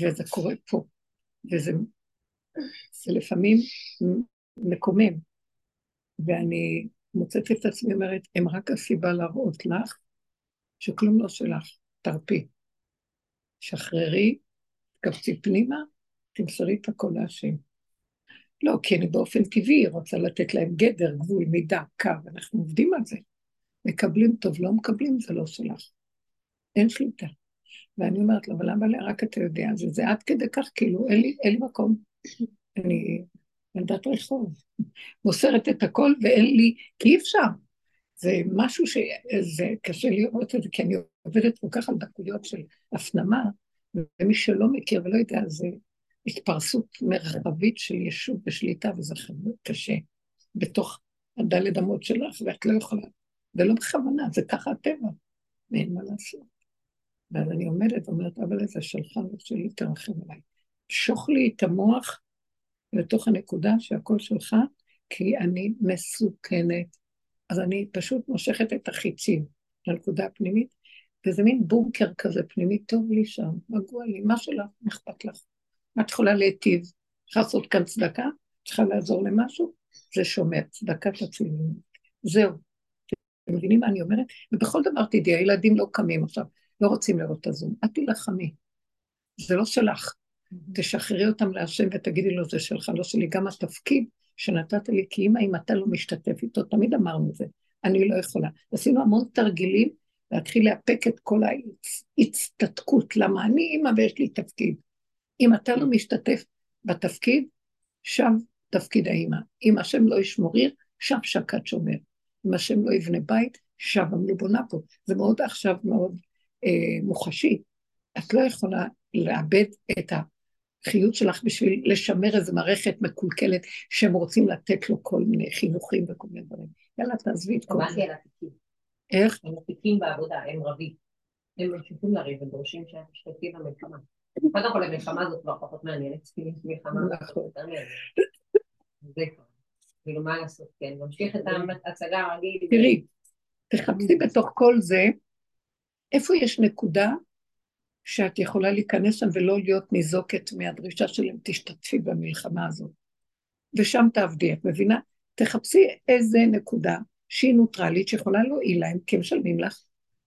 וזה קורה פה, וזה זה לפעמים מקומם. ואני מוצאת את עצמי אומרת, הם רק הסיבה להראות לך שכלום לא שלך, תרפי. שחררי, תקבצי פנימה, תמסרי את הכל להשם. לא, כי אני באופן טבעי רוצה לתת להם גדר, גבול, מידה, קו, אנחנו עובדים על זה. מקבלים טוב, לא מקבלים, זה לא שלך. אין שליטה. ואני אומרת לו, אבל למה רק אתה יודע? זה, זה עד כדי כך, כאילו, אין לי, אין לי מקום. אני ילדת רחוב, מוסרת את הכל ואין לי, כי אי אפשר. זה משהו שזה קשה לראות את זה, כי אני עובדת כל כך על דקויות של הפנמה, ומי שלא מכיר ולא יודע, זה התפרסות מרחבית של ישות ושליטה, וזה קשה בתוך הדלת אמות שלך, ואת לא יכולה. זה לא בכוונה, זה ככה הטבע, ואין מה לעשות. ואז אני עומדת ואומרת, אבל זה שלך ושלי, תרחם עליי. שוך לי את המוח לתוך הנקודה שהכל שלך, כי אני מסוכנת. אז אני פשוט מושכת את החיצים לנקודה הפנימית, וזה מין בונקר כזה פנימי, טוב לי שם, מגוע לי, מה שלך, מה אכפת לך? מה את יכולה להיטיב? צריכה לעשות כאן צדקה? צריכה לעזור למשהו? זה שומר, צדקת הצילום. זהו. אתם מבינים מה אני אומרת? ובכל דבר תדעי, הילדים לא קמים עכשיו, לא רוצים לראות את הזום. את תילחמי. זה לא שלך. תשחררי אותם להשם ותגידי לו, זה שלך, לא שלי. גם התפקיד שנתת לי כאימא, אם אתה לא משתתף איתו, תמיד אמרנו את זה, אני לא יכולה. עשינו המון תרגילים להתחיל לאפק את כל ההצטדקות, למה אני אימא ויש לי תפקיד. אם אתה לא משתתף בתפקיד, שם תפקיד האימא. אם השם לא ישמור עיר, שם שקד שומר. אם השם לא יבנה בית, שם אני בונה פה. זה מאוד עכשיו מאוד אה, מוחשי. את לא יכולה לאבד את החיות שלך בשביל לשמר איזו מערכת מקולקלת שהם רוצים לתת לו כל מיני חינוכים וכל מיני דברים. יאללה, תעזבי את כל זה. שמעתי על התיקים. איך? הם עתיקים בעבודה, הם רבים. הם ממשיכים לריב ודורשים שהם משתתפים במלחמה. קודם כל המלחמה הזאת כבר פחות מעניינת, כי מלחמה נכון. זה כבר. כאילו מה לעשות, כן, ממשיך את ההצגה הרגיל. תראי, תחפשי בתוך כל זה איפה יש נקודה שאת יכולה להיכנס שם ולא להיות ניזוקת מהדרישה שלהם, תשתתפי במלחמה הזאת. ושם תעבדי, את מבינה? תחפשי איזה נקודה שהיא נוטרלית, שיכולה להועיל להם, כי הם משלמים לך,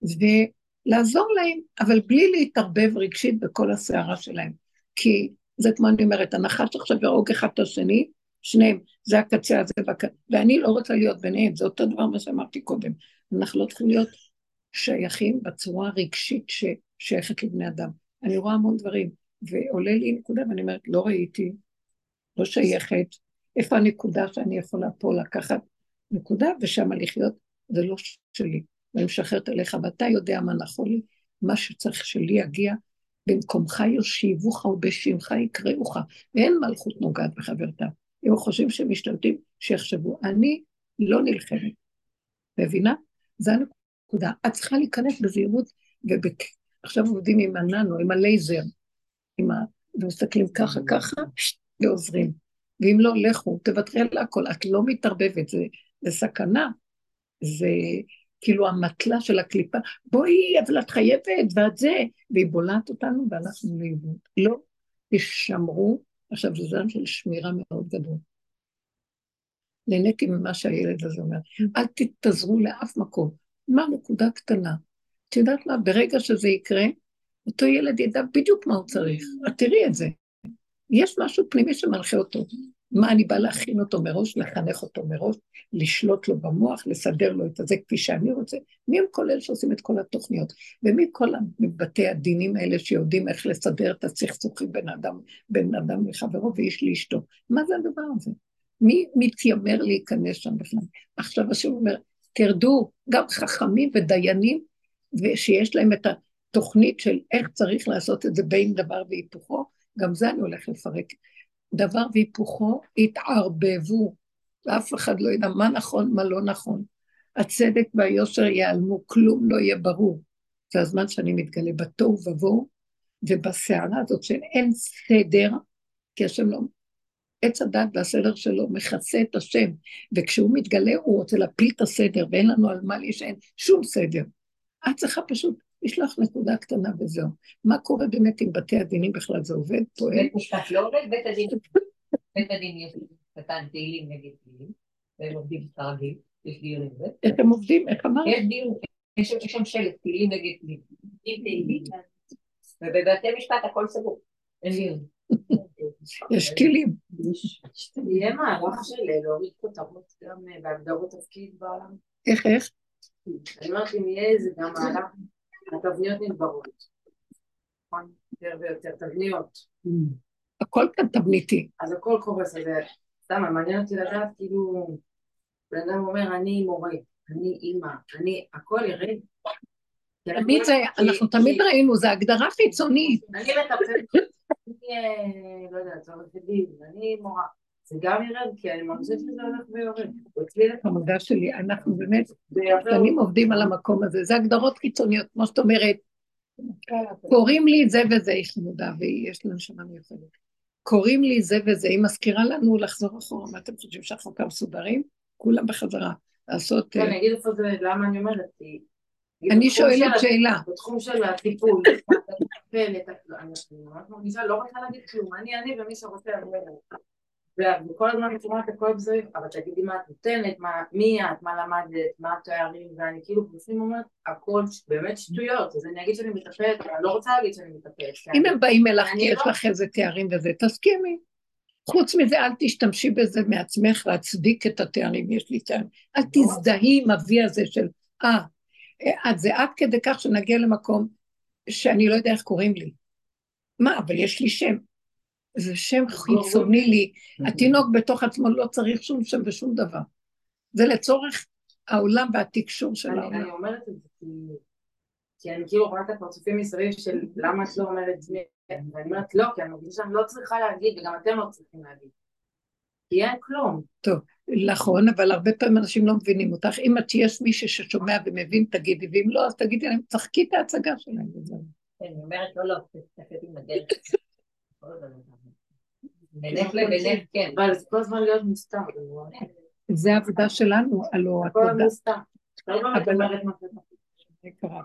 ולעזור להם, אבל בלי להתערבב רגשית בכל הסערה שלהם. כי זה כמו אני אומרת, הנחש עכשיו יהרוג אחד את השני, שניהם, זה הקצה הזה, והק... ואני לא רוצה להיות ביניהם, זה אותו דבר מה שאמרתי קודם. אנחנו לא צריכים להיות שייכים בצורה הרגשית ששייכת לבני אדם. אני רואה המון דברים, ועולה לי נקודה ואני אומרת, לא ראיתי, לא שייכת, איפה הנקודה שאני יכולה פה לקחת נקודה ושם לחיות, זה לא שלי. ואני משחררת אליך, ואתה יודע מה נכון לי, מה שצריך שלי יגיע, במקומך יושיבוך ובשמך יקראוך, ואין מלכות נוגעת בחברתה. אם חושבים שהם משתלטים, שיחשבו. אני לא נלחמת. מבינה? זה הנקודה. את צריכה להיכנס בזהירות, ועכשיו עובדים עם הננו, עם הלייזר, עם ה... ומסתכלים ככה ככה, ועוזרים. ואם לא, לכו, תוותרי על הכל, את לא מתערבבת, זה, זה סכנה. זה כאילו המטלה של הקליפה, בואי, אבל את חייבת, ואת זה, והיא בולעת אותנו והלכנו לאיבוד. לא, תשמרו, עכשיו זה זמן של שמירה מאוד גדול. נהניתי ממה שהילד הזה אומר, אל תתזרו לאף מקום. מה נקודה קטנה? את יודעת מה, ברגע שזה יקרה, אותו ילד ידע בדיוק מה הוא צריך. את תראי את זה. יש משהו פנימי שמנחה אותו. מה אני באה להכין אותו מראש, לחנך אותו מראש, לשלוט לו במוח, לסדר לו את זה כפי שאני רוצה. מי הם כל אלה שעושים את כל התוכניות? ומי כל בתי הדינים האלה שיודעים איך לסדר את הסכסוכים בין אדם, בין אדם לחברו ואיש לאשתו? מה זה הדבר הזה? מי מתיימר להיכנס שם בכלל? עכשיו השם אומר, תרדו, גם חכמים ודיינים, ושיש להם את התוכנית של איך צריך לעשות את זה בין דבר והיפוכו, גם זה אני הולך לפרק. דבר והיפוכו התערבבו, ואף אחד לא ידע מה נכון, מה לא נכון. הצדק והיושר ייעלמו, כלום לא יהיה ברור. זה הזמן שאני מתגלה בתוהו ובוהו, ובסערה הזאת שאין סדר, כי השם לא... עץ הדת והסדר שלו מכסה את השם, וכשהוא מתגלה הוא רוצה להפיל את הסדר, ואין לנו על מה להישען, שום סדר. את צריכה פשוט לשלוח נקודה קטנה וזהו. מה קורה באמת עם בתי הדינים בכלל? זה עובד? פועל? בית משפט לא עובד, בית הדין. בית הדין יש קטן תהילים נגד תהילים, והם עובדים כרגיל, יש דיון עם זה. איך הם עובדים? איך אמרת? יש דיון, יש שם שלט, תהילים נגד תהילים. ובבתי משפט הכל סגור, אין דיון. יש כלים. יהיה מהלך של להוריד כותרות גם בהגדרות תפקיד בעולם. איך, איך? אני אומרת, אם יהיה איזה גם מהלך, התבניות נדברות. נכון? יותר ויותר תבניות. הכל כאן תבניתי. אז הכל קורס, אז סתם, מעניין אותי לדעת, כאילו, בן אדם אומר, אני מורה, אני אימא, אני, הכל ירד. תמיד זה, אנחנו תמיד ראינו, זה הגדרה חיצונית. אני מטפלת, אני, לא יודעת, עורכת דין, אני מורה. זה גם ירד, כי אני מרגישה שזה הולך ויורד. המדע שלי, אנחנו באמת, שנים עובדים על המקום הזה, זה הגדרות חיצוניות, כמו שאת אומרת, קוראים לי זה וזה, היא חמודה, ויש לה נשמה מיוחדת. קוראים לי זה וזה, היא מזכירה לנו לחזור אחורה, מה אתם חושבים שאנחנו כאן מסודרים? כולם בחזרה, לעשות... אני אגיד איפה זה, למה אני אומרת, אני שואלת שאלה. בתחום של הטיפול, אני ממש מרגישה, לא רוצה להגיד כלום, אני אני ומי שרוצה, וכל הזמן אני שומעת הכל זה, אבל תגידי מה את נותנת, מי את, מה למדת, מה התארים, ואני כאילו בפנים אומרת, הכל באמת שטויות, אז אני אגיד שאני מטפלת, אני לא רוצה להגיד שאני מטפלת. אם הם באים אליך כי יש לך איזה תארים וזה, תסכימי. חוץ מזה, אל תשתמשי בזה מעצמך להצדיק את התארים, יש לי תארים. אל תזדהי עם אבי הזה של, אה, את זה עד כדי כך שנגיע למקום שאני לא יודע איך קוראים לי. מה, אבל יש לי שם. זה שם חיצוני לי. התינוק בתוך עצמו לא צריך שום שם ושום דבר. זה לצורך העולם והתקשור של העולם. אני אומרת את זה כי אני כאילו רואה את הפרצופים מסביב של למה את לא אומרת מי, ואני אומרת לא, כי אני מרגישה שאני לא צריכה להגיד, וגם אתם לא צריכים להגיד. כי אין כלום. טוב, נכון, אבל הרבה פעמים אנשים לא מבינים אותך. אם את יש מישהו ששומע ומבין, תגידי, ואם לא, אז תגידי להם, צחקי את ההצגה שלהם. כן, אני אומרת, לא, לא, תסתכלי עם הדרך. בינך לבינך, כן. אבל זה כל הזמן להיות מוסתר. זה העבודה שלנו, כל הזמן מוסתר. לא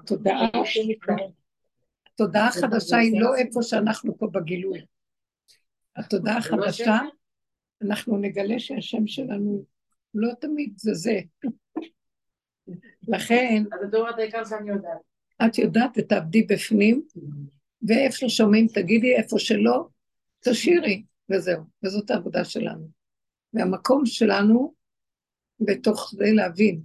התודעה, התודעה החדשה היא לא איפה שאנחנו פה בגילוי. התודעה החדשה, אנחנו נגלה שהשם שלנו לא תמיד זה זה. לכן, אז את אומרת העיקר שאני יודעת. את יודעת, תעבדי בפנים, ואיפה ששומעים תגידי, איפה שלא, תשאירי, וזהו. וזאת העבודה שלנו. והמקום שלנו בתוך זה להבין.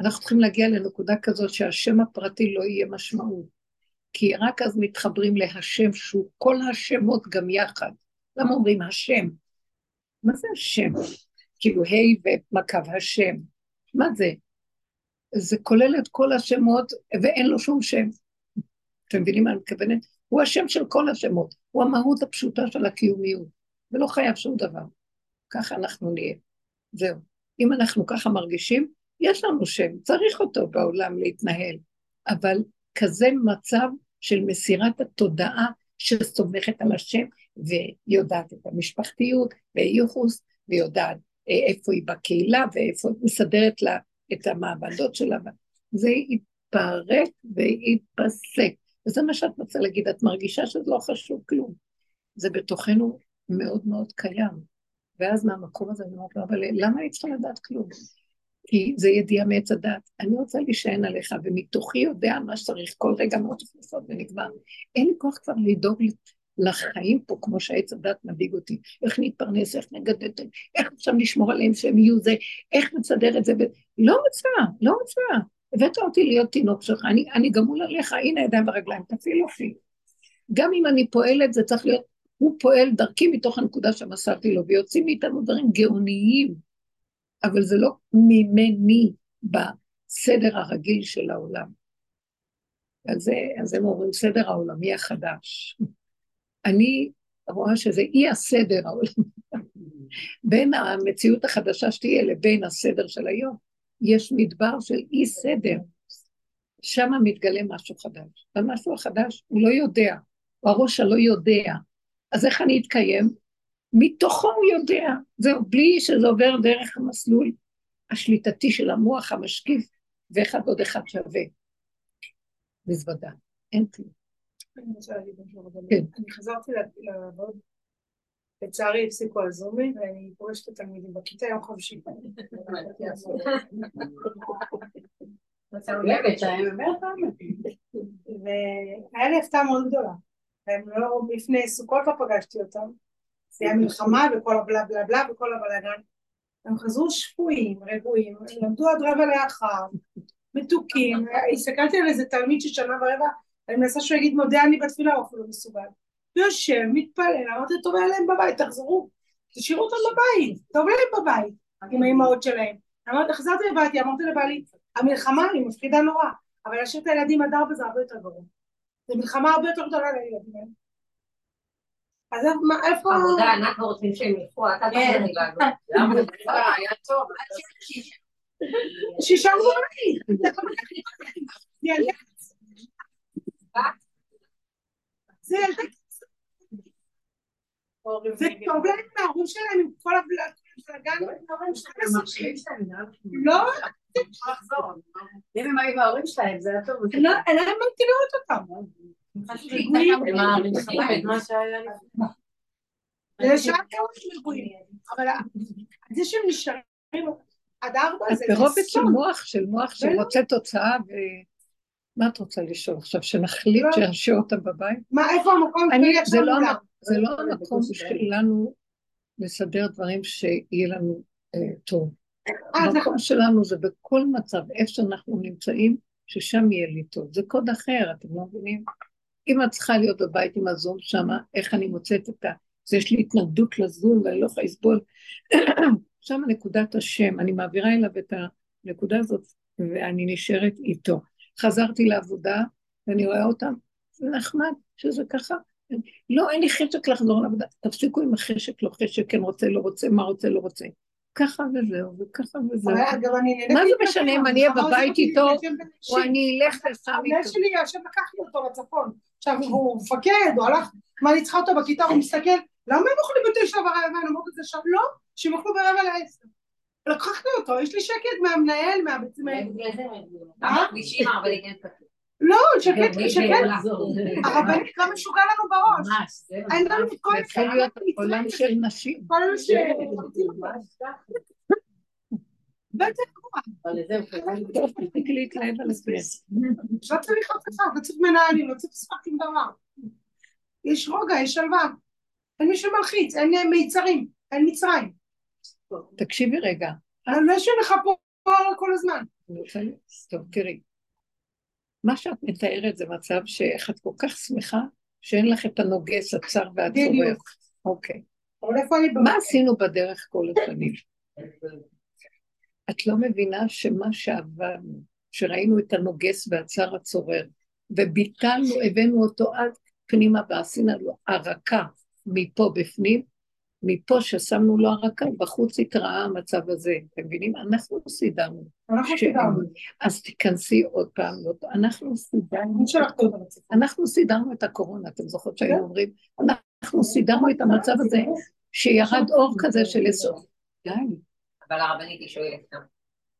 אנחנו צריכים להגיע לנקודה כזאת שהשם הפרטי לא יהיה משמעות. כי רק אז מתחברים להשם שהוא כל השמות גם יחד. למה אומרים השם? מה זה השם? כאילו ה' ומקו השם. מה זה? זה כולל את כל השמות ואין לו שום שם. אתם מבינים מה אני מתכוונת? הוא השם של כל השמות, הוא המהות הפשוטה של הקיומיות, ולא חייב שום דבר. ככה אנחנו נהיה. זהו. אם אנחנו ככה מרגישים, יש לנו שם, צריך אותו בעולם להתנהל, אבל כזה מצב של מסירת התודעה שסומכת על השם ויודעת את המשפחתיות וייחוס ויודעת אה, איפה היא בקהילה ואיפה היא מסדרת לה את המעבדות שלה. זה יתפרק ויתפסק. וזה מה שאת רוצה להגיד, את מרגישה שזה לא חשוב כלום. זה בתוכנו מאוד מאוד קיים. ואז מהמקום הזה אני אומרת לו, אבל למה אני צריכה לדעת כלום? כי זה ידיעה מעץ הדת. אני רוצה להישען עליך, ומתוכי יודע מה שצריך כל רגע מאוד לעשות ונגמר. אין לי כוח כבר לדאוג לחיים פה כמו שעץ הדת מדאיג אותי. איך נתפרנס, איך נגדל, איך אפשר לשמור עליהם שהם יהיו זה, איך נסדר את זה. ו... לא רוצה, לא רוצה. הבאת אותי להיות תינוק שלך, אני, אני גמול עליך, הנה הידיים והרגליים, תפעיל אותי. גם אם אני פועלת, זה צריך להיות, הוא פועל דרכי מתוך הנקודה שמסרתי לו, ויוצאים מאיתנו דברים גאוניים, אבל זה לא ממני בסדר הרגיל של העולם. אז, זה, אז הם אומרים, סדר העולמי החדש. אני רואה שזה אי הסדר העולמי. בין המציאות החדשה שתהיה לבין הסדר של היום, יש מדבר של אי סדר. שם מתגלה משהו חדש. והמשהו החדש, הוא לא יודע, הוא הראש הלא יודע. אז איך אני אתקיים? מתוכו הוא יודע, זהו, בלי שזה עובר דרך המסלול השליטתי של המוח המשקיף, ואחד עוד אחד שווה. מזוודה, אין כלום. אני רוצה להגיד משהו כן. אני חזרתי לעבוד, לצערי הפסיקו הזומים, ואני פוגשת את התלמידים בכיתה יום חמישי. והיה לי הפתעה מאוד גדולה. הם לא, לפני סוכות לא פגשתי אותם, זה היה מלחמה וכל הבלה בלה בלה וכל הבלאגן. הם חזרו שפויים, רגועים, למדו עד רבע לאחר, מתוקים, הסתכלתי על איזה תלמיד של שנה ורבע, אני מנסה שהוא יגיד מודה אני בתפילה, הוא אפילו מסוגל. יושב, מתפלל, אמרתי טוב היה להם בבית, תחזרו, תשאירו אותם בבית, טוב להם בבית, עם האימהות שלהם. אמרתי, חזרתי לבעתי, אמרתי לבעלי, המלחמה היא מפחידה נורא, אבל להשאיר את הילדים עד ארבע זה הרבה יותר גרוע. זו מלחמה הרבה יותר גדולה לילדים האלה. אז איפה... עבודה, אנחנו רוצים שהם ילכו, אתה. תחזרי לנו. למה? היה טוב. שישה גבוהים. זה ילדה זה טוב להם מההורים שלהם עם כל הבלגן. לא, אם הם היו בהורים שלהם, זה היה טוב. לא, אין להם באתי לראות אותם. הם מעריכים את מה שהיה לפני. זה שעה כמה שהם רגועים. אבל זה שהם נשארים עד ארבע זה ברובד של. מוח, של מוח שרוצה תוצאה, ומה את רוצה לשאול עכשיו? שנחליט לא. שישאיר אותם בבית? מה, איפה המקום אני, שלי זה עכשיו לא? זה לא המקום שלנו לסדר דברים שיהיה לנו אה, טוב. המקום שלנו זה בכל מצב, איפה שאנחנו נמצאים, ששם יהיה לי טוב. זה קוד אחר, אתם לא מבינים? אם את צריכה להיות בבית עם הזום שמה, איך אני מוצאת את ה... אז יש לי התנגדות לזום ואני לא יכולה לסבול. שם נקודת השם, אני מעבירה אליו את הנקודה הזאת ואני נשארת איתו. חזרתי לעבודה ואני רואה אותם, זה נחמד שזה ככה. לא, אין לי חשק לחזור לעבודה. תפסיקו עם החשק, לא חשק, כן רוצה, לא רוצה, מה רוצה, לא רוצה. ככה וזהו, וככה וזהו. מה זה משנה אם אני אהיה בבית הזאת איתו, או. אני אלך הבן איתו. שלי יושב לקח לי אותו לצפון. עכשיו הוא מפקד, הוא הלך, מה אני צריכה אותו בכיתה, הוא מסתכל, למה הם אוכלים בתשע ורבע? אני אומרת את זה שם, לא, שהם אוכלו ברבע לעשר. לקחתי אותו, יש לי שקט מהמנהל, מהבית... לא, שקט, שקט. הרבנית כמה משוגע לנו בראש. זה אין לנו את כל זה התחיל להיות עולם של נשים. כל אלה ש... בטח, כמובן. טוב, להתלהב על. לא צריך אף אחד, לא צריך מנהלים, לא צריך ספקים דבר. יש רוגע, יש שלווה. אין מי שמלחיץ, אין מיצרים, אין מצרים. תקשיבי רגע, אני לא יושב לך פה כל הזמן. טוב, תראי. מה שאת מתארת זה מצב שאיך את כל כך שמחה שאין לך את הנוגס, הצר והצורר. בדיוק. אוקיי. מה עשינו בדרך כל השנים? את לא מבינה שמה שעברנו, שראינו את הנוגס והצר הצורר, וביטלנו, הבאנו אותו עד פנימה ועשינו לו הרקה מפה בפנים, מפה ששמנו לו הרקה, בחוץ התראה המצב הזה, אתם מבינים? אנחנו סידרנו. אנחנו סידרנו. אז תיכנסי עוד פעם, לא- אנחנו סידרנו. אנחנו סידרנו את הקורונה, אתם זוכרות שהיינו אומרים, אנחנו סידרנו את המצב הזה, שירד אור כזה של איסור. די, אבל הרבנית היא שואלת גם.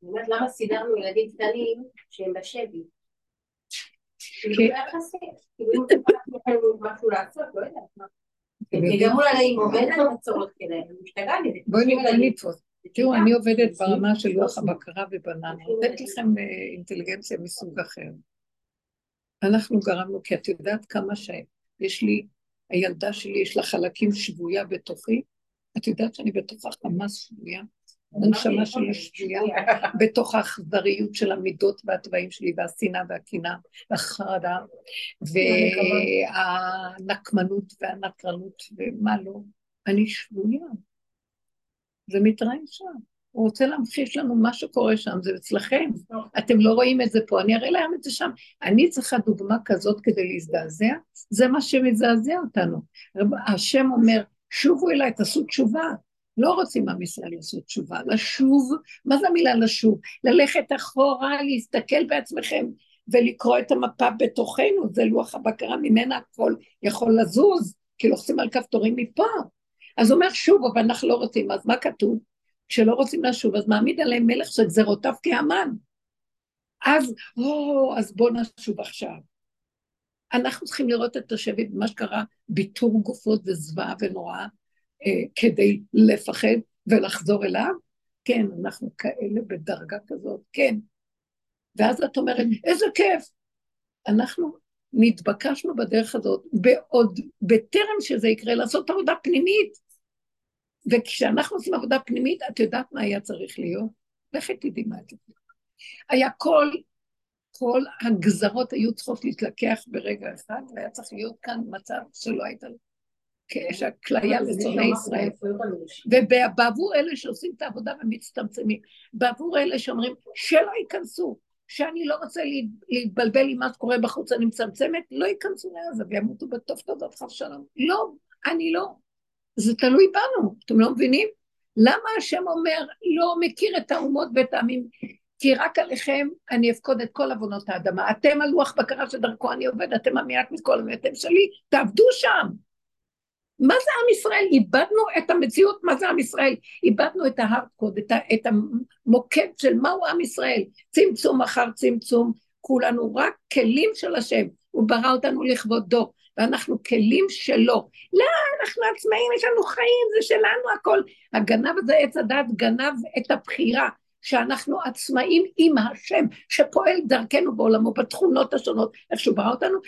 אני אומרת, למה סידרנו ילדים קטנים שהם בשבי? כאילו, היה חסר. כאילו, אם משהו לעשות, לא יודעת מה. וגם אולי לאמא, ואין לנו הצורך שלהם, אני משתגעת מזה. בואי. נתפוס. תראו, אני עובדת ברמה של לוח הבקרה ובננה, נותנת לכם אה, אינטליגנציה מסוג אחר. אנחנו גרמנו, כי את יודעת כמה שיש לי, הילדה שלי יש לה חלקים שבויה בתוכי, את יודעת שאני בתוך החמאס שבויה? הנשמה שלי שבויה בתוך האכזריות של המידות והתוואים שלי והשנאה והקנאה והחרדה והנקמנות והנטרנות ומה לא. אני שבויה. זה מתראה שם. הוא רוצה להמחיש לנו מה שקורה שם, זה אצלכם. אתם לא רואים את זה פה, אני אראה להם את זה שם. אני צריכה דוגמה כזאת כדי להזדעזע, זה מה שמזעזע אותנו. השם אומר, שובו אליי, תעשו תשובה. לא רוצים עם ישראל לעשות תשובה, לשוב, מה זה המילה לשוב? ללכת אחורה, להסתכל בעצמכם ולקרוא את המפה בתוכנו, זה לוח הבקרה, ממנה הכל יכול לזוז, כי לוחצים על כפתורים מפה. אז הוא אומר שוב, אבל אנחנו לא רוצים, אז מה כתוב? כשלא רוצים לשוב, אז מעמיד עליהם מלך שגזרותיו כהמן. אז, או, אז בואו נשוב עכשיו. אנחנו צריכים לראות את השבי במה שקרה, ביטור גופות וזוועה ונוראה, אה, כדי לפחד ולחזור אליו? כן, אנחנו כאלה בדרגה כזאת, כן. ואז את אומרת, איזה כיף. אנחנו נתבקשנו בדרך הזאת, בעוד, בטרם שזה יקרה, לעשות עבודה פנימית. וכשאנחנו עושים עבודה פנימית, את יודעת מה היה צריך להיות? לכי תדעי מה את יודעת. היה כל, כל הגזרות היו צריכות להתלקח ברגע אחד, והיה צריך להיות כאן מצב שלא הייתה כאש הכליה לשונאי ישראל. ובעבור אלה שעושים את העבודה ומצטמצמים, בעבור אלה שאומרים שלא ייכנסו, שאני לא רוצה לה- להתבלבל עם מה שקורה בחוץ, אני מצמצמת, לא ייכנסו לעזה וימותו בתוף תודות חס שלום. לא, אני לא. זה תלוי בנו, אתם לא מבינים? למה השם אומר, לא מכיר את האומות ואת העמים, כי רק עליכם אני אפקוד את כל עוונות האדמה. אתם הלוח בקרה שדרכו אני עובד, אתם המעט מכל המתם שלי, תעבדו שם. מה זה עם ישראל? איבדנו את המציאות, מה זה עם ישראל? איבדנו את ההארדקוד, את, את המוקד של מהו עם ישראל. צמצום אחר צמצום, כולנו רק כלים של השם. הוא ברא אותנו לכבודו, ואנחנו כלים שלו. לא, אנחנו עצמאים, יש לנו חיים, זה שלנו הכל. הגנב הזה, עץ הדת, גנב את הבחירה. שאנחנו עצמאים עם השם, שפועל דרכנו בעולמו, בתכונות השונות, איך שהוא ברא אותנו,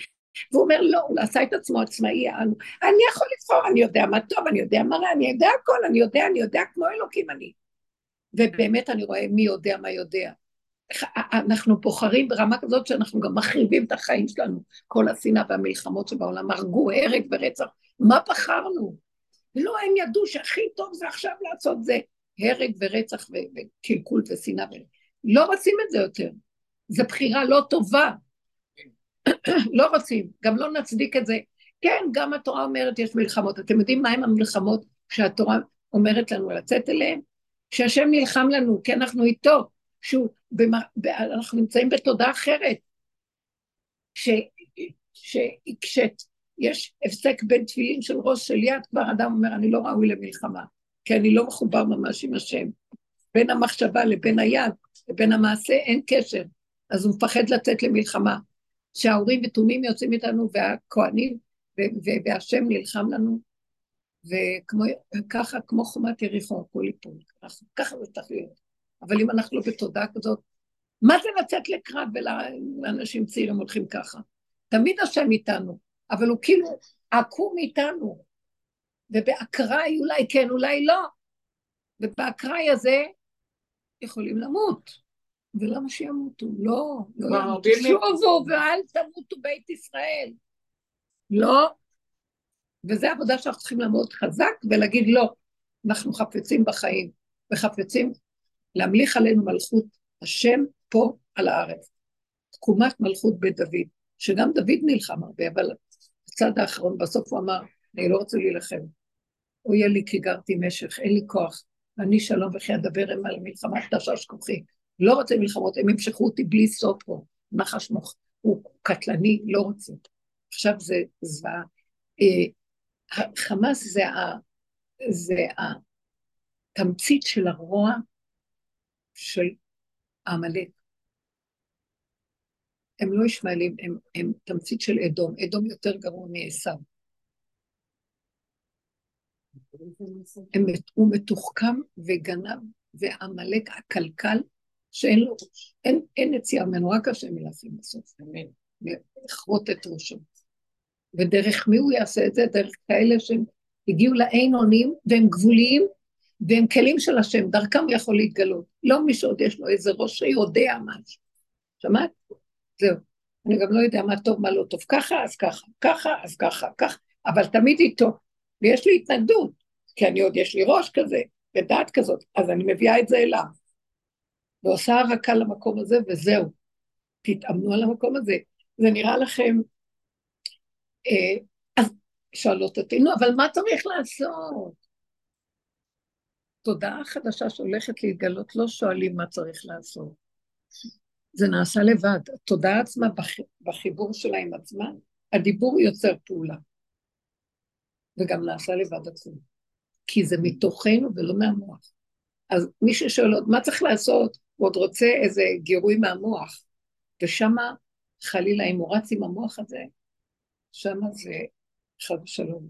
והוא אומר, לא, הוא עשה את עצמו עצמאי, אנו. אני יכול לבחור, אני יודע מה טוב, אני יודע מה רע, אני יודע הכל, אני יודע, אני יודע כמו אלוקים אני. ובאמת אני רואה מי יודע מה יודע. אנחנו בוחרים ברמה כזאת שאנחנו גם מחריבים את החיים שלנו, כל השנאה והמלחמות שבעולם, הרגו, הרג ורצח. מה בחרנו? לא, הם ידעו שהכי טוב זה עכשיו לעשות זה הרג ורצח וקלקול ושנאה. לא רוצים את זה יותר. זו בחירה לא טובה. לא רוצים, גם לא נצדיק את זה. כן, גם התורה אומרת יש מלחמות. אתם יודעים מהם המלחמות שהתורה אומרת לנו לצאת אליהן? שהשם נלחם לנו, כי אנחנו איתו, שהוא, במה, אנחנו נמצאים בתודעה אחרת. ש, ש, כשיש הפסק בין תפילין של ראש של יד, כבר אדם אומר, אני לא ראוי למלחמה, כי אני לא מחובר ממש עם השם. בין המחשבה לבין היד, לבין המעשה, אין קשר. אז הוא מפחד לצאת למלחמה. שההורים ותומים יוצאים איתנו, והכוהנים, והשם נלחם לנו, וככה, כמו חומת יריחו, הכל ייפול. ככה זה צריך להיות. אבל אם אנחנו לא בתודעה כזאת, מה זה לצאת לקרב ולאנשים צעירים הולכים ככה? תמיד השם איתנו, אבל הוא כאילו עקום איתנו. ובאקראי אולי כן, אולי לא. ובאקראי הזה יכולים למות. ולמה שימותו? לא, לא ימותו. שובו ואל תמותו בית ישראל. לא. וזו עבודה שאנחנו צריכים לעמוד חזק ולהגיד לא. אנחנו חפצים בחיים, וחפצים להמליך עלינו מלכות השם פה על הארץ. תקומת מלכות בית דוד, שגם דוד נלחם הרבה, אבל בצד האחרון, בסוף הוא אמר, אני לא רוצה להילחם. אוי לי כי גרתי משך, אין לי כוח. אני שלום וכי אדבר הם על המלחמה תשש כוחי. לא רוצה מלחמות, הם ימשכו אותי בלי סוף פה. נחש מוח, הוא קטלני, לא רוצה. עכשיו זה זוועה. אה, חמאס זה, ה, זה התמצית של הרוע של עמלק. הם לא ישמעאלים, הם, הם תמצית של אדום. אדום יותר גרוע מעשיו. הוא מתוחכם וגנב ועמלק עקלקל שאין לו. אין, אין יציאה ממנו, רק השם ילחם בסוף. אמן. לכרות את ראשו. ודרך מי הוא יעשה את זה? דרך כאלה שהם הגיעו לאין אונים והם גבוליים והם כלים של השם, דרכם יכול להתגלות. לא מי שעוד יש לו איזה ראש שיודע משהו. שמעת? זהו. אני גם לא יודע מה טוב, מה לא טוב. ככה, אז ככה, ככה, אז ככה, ככה, אבל תמיד איתו. ויש לי התנגדות, כי אני עוד, יש לי ראש כזה, ודעת כזאת, אז אני מביאה את זה אליו. ועושה הרקה למקום הזה, וזהו. תתאמנו על המקום הזה. זה נראה לכם... אה, אז שואלות אותי, נו, אבל מה צריך לעשות? תודעה חדשה שהולכת להתגלות, לא שואלים מה צריך לעשות. זה נעשה לבד. התודעה עצמה, בחיבור שלה עם עצמה, הדיבור יוצר פעולה. וגם נעשה לבד עצמו. כי זה מתוכנו ולא מהמוח. אז מי ששואל עוד מה צריך לעשות, הוא עוד רוצה איזה גירוי מהמוח. ושמה, חלילה, אם הוא רץ עם המוח הזה, שמה זה חד ושלום.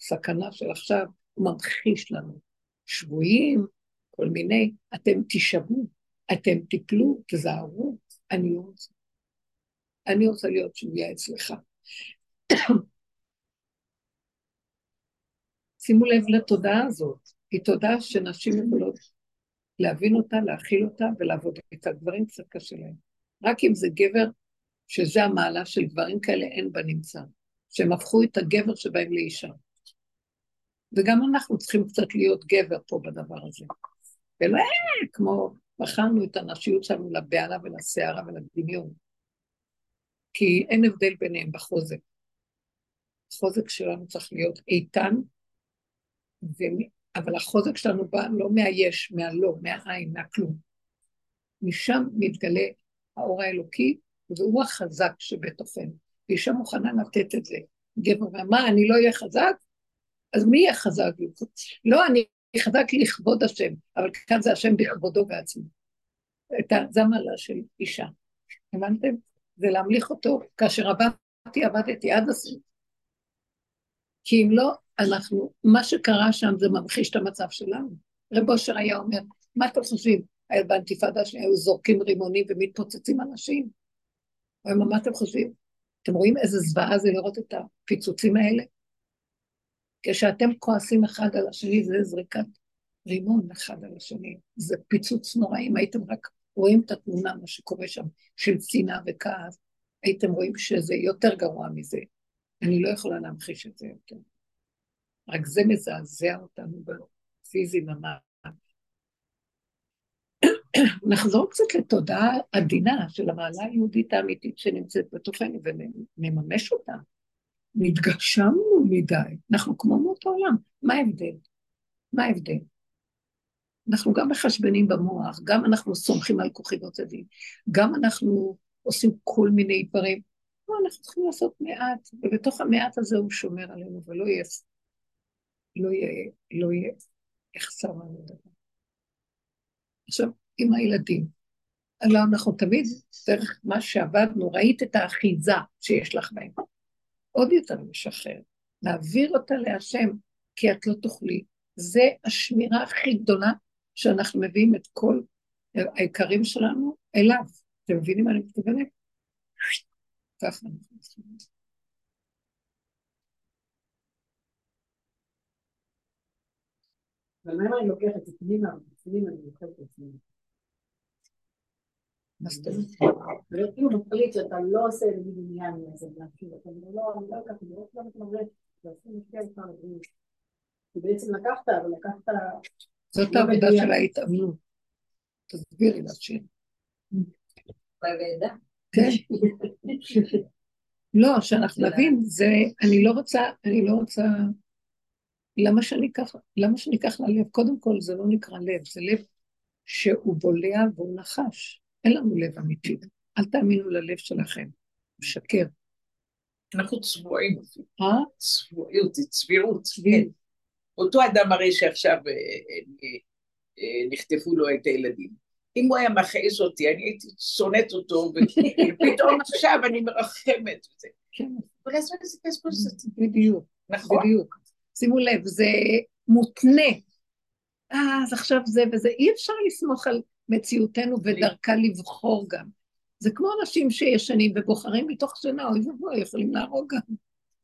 סכנה של עכשיו, הוא ממחיש לנו. שבויים, כל מיני, אתם תישבו, אתם תיפלו, תזהרו, אני לא רוצה. אני רוצה להיות שבויה אצלך. שימו לב לתודעה הזאת, היא תודעה שנשים יכולות להבין אותה, להכיל אותה ולעבוד איתה. גברים קצת קשה להם. רק אם זה גבר, שזה המעלה של גברים כאלה, אין בנמצא. שהם הפכו את הגבר שבהם לאישה. וגם אנחנו צריכים קצת להיות גבר פה בדבר הזה. ולא כמו, בחרנו את הנשיות שלנו לבהלה ולסערה ולדמיון. כי אין הבדל ביניהם בחוזק. החוזק שלנו צריך להיות איתן. אבל החוזק שלנו בא לא מהיש, מהלא, מהעין, מהכלום. משם מתגלה האור האלוקי, והוא החזק שבתוכנו. ואישה מוכנה לתת את זה. גבר ואמר, אני לא אהיה חזק? אז מי יהיה חזק? לא, אני חזק לכבוד השם, אבל כאן זה השם בכבודו בעצמו. זה המעלה של אישה. הבנתם? זה להמליך אותו, כאשר עבדתי, עבדתי עד הסוף. כי אם לא, אנחנו, מה שקרה שם זה ממחיש את המצב שלנו. רב אושר היה אומר, מה אתם חושבים? היה באנתיפאדה שהיו זורקים רימונים ומתפוצצים אנשים. הוא אומר, מה אתם חושבים? אתם רואים איזה זוועה זה לראות את הפיצוצים האלה? כשאתם כועסים אחד על השני, זה זריקת רימון אחד על השני. זה פיצוץ נורא. אם הייתם רק רואים את התמונה, מה שקורה שם, של שנאה וכעס, הייתם רואים שזה יותר גרוע מזה. אני לא יכולה להמחיש את זה יותר. רק זה מזעזע אותנו בפיזי ממש. נחזור קצת לתודעה עדינה של המעלה היהודית האמיתית שנמצאת בתוכנו ונממש אותה. נתגשמנו מדי, אנחנו כמו מאותו עולם, מה ההבדל? מה ההבדל? אנחנו גם מחשבנים במוח, גם אנחנו סומכים על כוחי ועוצבים, גם אנחנו עושים כל מיני דברים. אנחנו צריכים לעשות מעט, ובתוך המעט הזה הוא שומר עלינו, ולא יהיה, לא יהיה, לא יהיה יחסר לנו דבר. עכשיו, עם הילדים. הלוא אנחנו תמיד, דרך מה שעבדנו, ראית את האחיזה שיש לך בהם. עוד יותר לשחרר, להעביר אותה להשם, כי את לא תוכלי. זה השמירה הכי גדולה שאנחנו מביאים את כל העיקרים שלנו אליו. אתם מבינים מה אני מתכוונת? ככה אנחנו צריכים. אבל מה אם אני לוקח את זה פנימה, בפנים אני לוקח את עצמי. מה זאת אומרת? וכאילו מחליט שאתה לא עושה נגיד עניין מזה, כאילו, אתה לא, אני לא אקח, אני לא אקח מתמרץ, ועושים לך לבריאות. כי בעצם לקחת, אבל לקחת... זאת לא העבודה. של ההתאמנות. תסבירי לשיר. בלידה. כן. לא, שאנחנו נבין, זה, אני לא רוצה, אני לא רוצה, למה שאני אקח, למה שאני אקח ללב? קודם כל זה לא נקרא לב, זה לב שהוא בולע והוא נחש. אין לנו לב אמיתי. אל תאמינו ללב שלכם, הוא משקר. אנחנו צבועים, אה? צבועיות, זה צביעות. צביעות. כן. אותו אדם הרי שעכשיו אה, אה, אה, נחטפו לו את הילדים. אם הוא היה מכעיס אותי, אני הייתי שונאת אותו, ופתאום עכשיו אני מרחמת. וזה. כן, אבל לעשות איזה כסף בדיוק, נכון. בדיוק. שימו לב, זה מותנה. אה, אז עכשיו זה וזה, אי אפשר לסמוך על מציאותנו ודרכה לבחור גם. זה כמו אנשים שישנים ובוחרים מתוך שינה, אוי ואבוי, יכולים להרוג גם.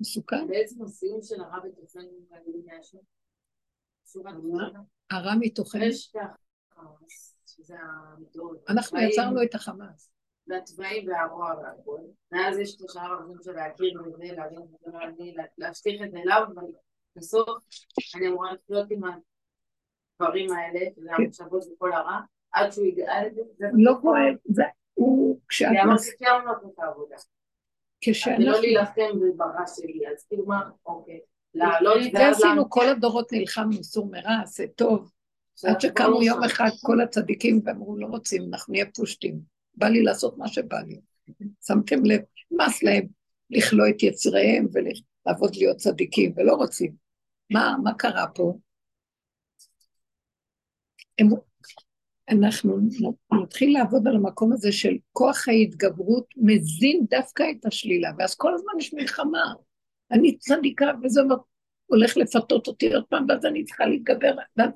מסוכן. בעצם הסיום של הרע בתוכנו. הרע מתוכנו. את שזה המדור. אנחנו יצרנו את החמאס. והצבעים והרוע והכל. ואז יש את השאר הרבים של להכיר וזה, להבין וזה, להבין, להשליך את זה אליו, אבל בסוף אני אמורה לחיות עם הדברים האלה, שזה המחשבות וכל הרע, עד שהוא יגאל את זה. זה לא כואב, זה, הוא, כשאת כי אמרתי לעשות את העבודה. כשאנחנו... ולא להילחם ברע שלי, אז כאילו מה, אוקיי. לעלות זה עשינו, כל הדורות נלחמנו, סור מרע, עשה טוב. עד שקמו יום אחד כל הצדיקים ואמרו, לא רוצים, אנחנו נהיה פושטים. בא לי לעשות מה שבא לי. שמתם לב, נמאס להם לכלוא את יצריהם ולעבוד להיות צדיקים, ולא רוצים. מה, מה קרה פה? הם, אנחנו נתחיל לעבוד על המקום הזה של כוח ההתגברות מזין דווקא את השלילה, ואז כל הזמן יש מלחמה. אני צדיקה, וזה הולך לפתות אותי עוד פעם, ואז אני צריכה להתגבר. ואז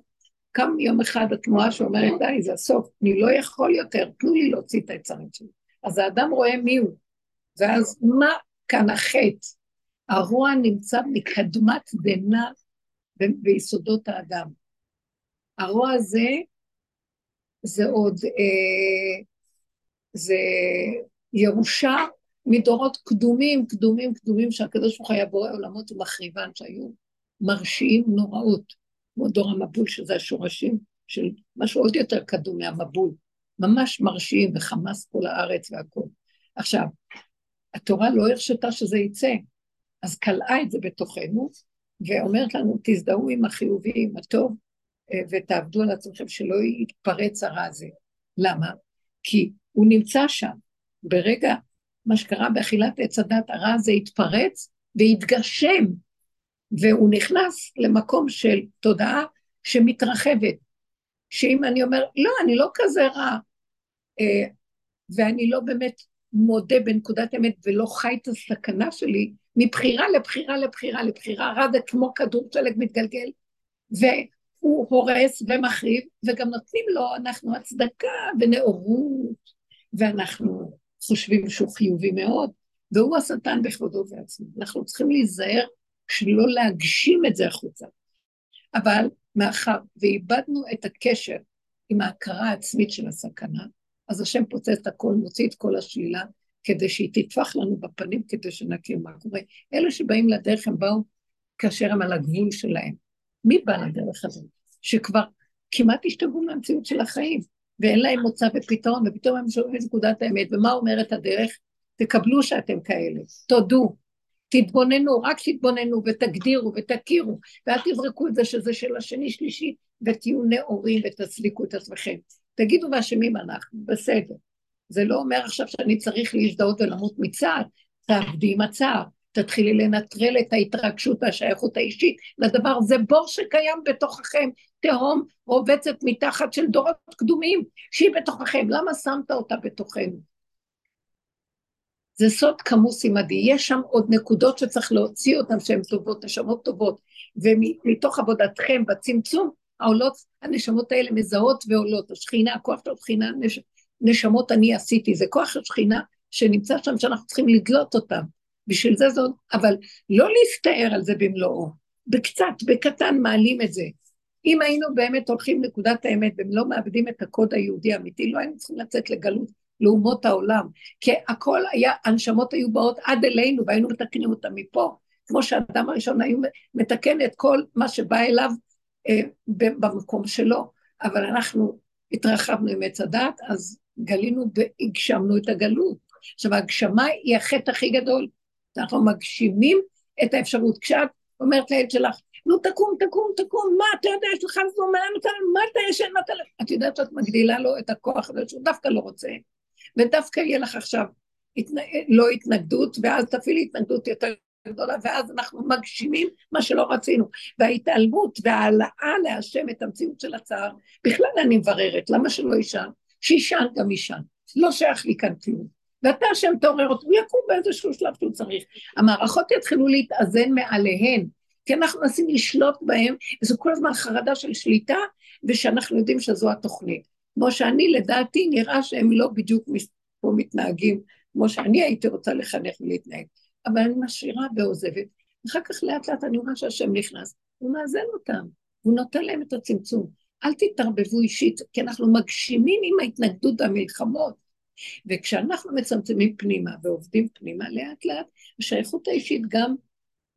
קם יום אחד התנועה שאומרת, די, זה הסוף, אני לא יכול יותר, תנו לי להוציא את היצרים שלי. אז האדם רואה מי הוא, ואז מה כאן החטא? הרוע נמצא מקדמת דנא ביסודות האדם. הרוע הזה, זה עוד, אה, זה ירושה מדורות קדומים, קדומים, קדומים, שהקדוש ברוך היה בורא עולמות ומחריבן, שהיו מרשיעים נוראות, כמו דור המבול, שזה השורשים של משהו עוד יותר קדום מהמבול, ממש מרשיעים וחמאס כל הארץ והכול. עכשיו, התורה לא הרשתה שזה יצא, אז קלעה את זה בתוכנו, ואומרת לנו, תזדהו עם החיובי, עם הטוב, אה, ותעבדו על עצמכם שלא יתפרץ הרע הזה. למה? כי הוא נמצא שם. ברגע, מה שקרה באכילת עץ הדת, הרע הזה התפרץ והתגשם, והוא נכנס למקום של תודעה שמתרחבת. שאם אני אומר, לא, אני לא כזה רע, אה, ואני לא באמת מודה בנקודת אמת ולא חי את הסכנה שלי, מבחירה לבחירה לבחירה לבחירה, רע זה כמו כדור שלג מתגלגל, והוא הורס ומחריב, וגם נותנים לו, אנחנו הצדקה ונאורות, ואנחנו חושבים שהוא חיובי מאוד, והוא השטן בכבודו ובעצמו. אנחנו צריכים להיזהר שלא להגשים את זה החוצה. אבל מאחר ואיבדנו את הקשר עם ההכרה העצמית של הסכנה, אז השם פוצץ את הכל, מוציא את כל השלילה, כדי שהיא תטפח לנו בפנים, כדי שנכיר מה קורה. אלה שבאים לדרך, הם באו כאשר הם על הגבול שלהם. מי בא לדרך הזאת? שכבר כמעט השתגעו מהמציאות של החיים, ואין להם מוצא ופתרון, ופתאום הם שומעים את נקודת האמת. ומה אומרת הדרך? תקבלו שאתם כאלה, תודו, תתבוננו, רק תתבוננו ותגדירו ותכירו, ואל תזרקו את זה שזה של השני שלישי, ותהיו נאורים ותסליקו את עצמכם. תגידו ואשמים אנחנו, בסדר. זה לא אומר עכשיו שאני צריך להזדהות ולמות מצער, תעבדי עם הצער, תתחילי לנטרל את ההתרגשות והשייכות האישית לדבר, זה בור שקיים בתוככם, תהום רובצת מתחת של דורות קדומים, שהיא בתוככם, למה שמת אותה בתוכנו? זה סוד כמוס עימדי, יש שם עוד נקודות שצריך להוציא אותן שהן טובות, נשמות טובות, ומתוך עבודתכם בצמצום, העולות, הנשמות האלה מזהות ועולות, השכינה, הכוח של השכינה, נש, נשמות אני עשיתי, זה כוח השכינה שנמצא שם שאנחנו צריכים לדלות אותם. בשביל זה זאת, אבל לא להסתער על זה במלואו, בקצת, בקטן מעלים את זה. אם היינו באמת הולכים לנקודת האמת ולא מאבדים את הקוד היהודי האמיתי, לא היינו צריכים לצאת לגלות לאומות העולם, כי הכל היה, הנשמות היו באות עד אלינו והיינו מתקנים אותם מפה, כמו שהאדם הראשון היו מתקן את כל מה שבא אליו אה, במקום שלו, אבל אנחנו התרחבנו עם עץ הדת, אז גלינו והגשמנו את הגלות. עכשיו ההגשמה היא החטא הכי גדול, אנחנו מגשימים את האפשרות. כשאת אומרת לילד שלך, נו תקום, תקום, תקום, מה אתה יודע, יש לך זמן, מה אתה ישן, מה אתה... לא-" את יודעת שאת מגדילה לו את הכוח הזה שהוא דווקא לא רוצה, ודווקא יהיה לך עכשיו התנ... לא התנגדות, ואז תפעילי התנגדות יותר גדולה, ואז אנחנו מגשימים מה שלא רצינו. וההתעלמות וההעלאה להשם את המציאות של הצער, בכלל אני מבררת, למה שלא יישן? שישן גם יישן, לא שייך לי כאן כלום. ואתה השם תעורר אותו, הוא יקום באיזשהו שלב שהוא צריך. המערכות יתחילו להתאזן מעליהן, כי אנחנו מנסים לשלוט בהם, וזו כל הזמן חרדה של שליטה, ושאנחנו יודעים שזו התוכנית. כמו שאני, לדעתי, נראה שהם לא בדיוק פה מתנהגים כמו שאני הייתי רוצה לחנך ולהתנהג. אבל אני משאירה ועוזבת, אחר כך לאט לאט אני רואה שהשם נכנס, הוא מאזן אותם, הוא נותן להם את הצמצום. אל תתערבבו אישית, כי אנחנו מגשימים עם ההתנגדות והמלחמות. וכשאנחנו מצמצמים פנימה ועובדים פנימה, לאט לאט השייכות האישית גם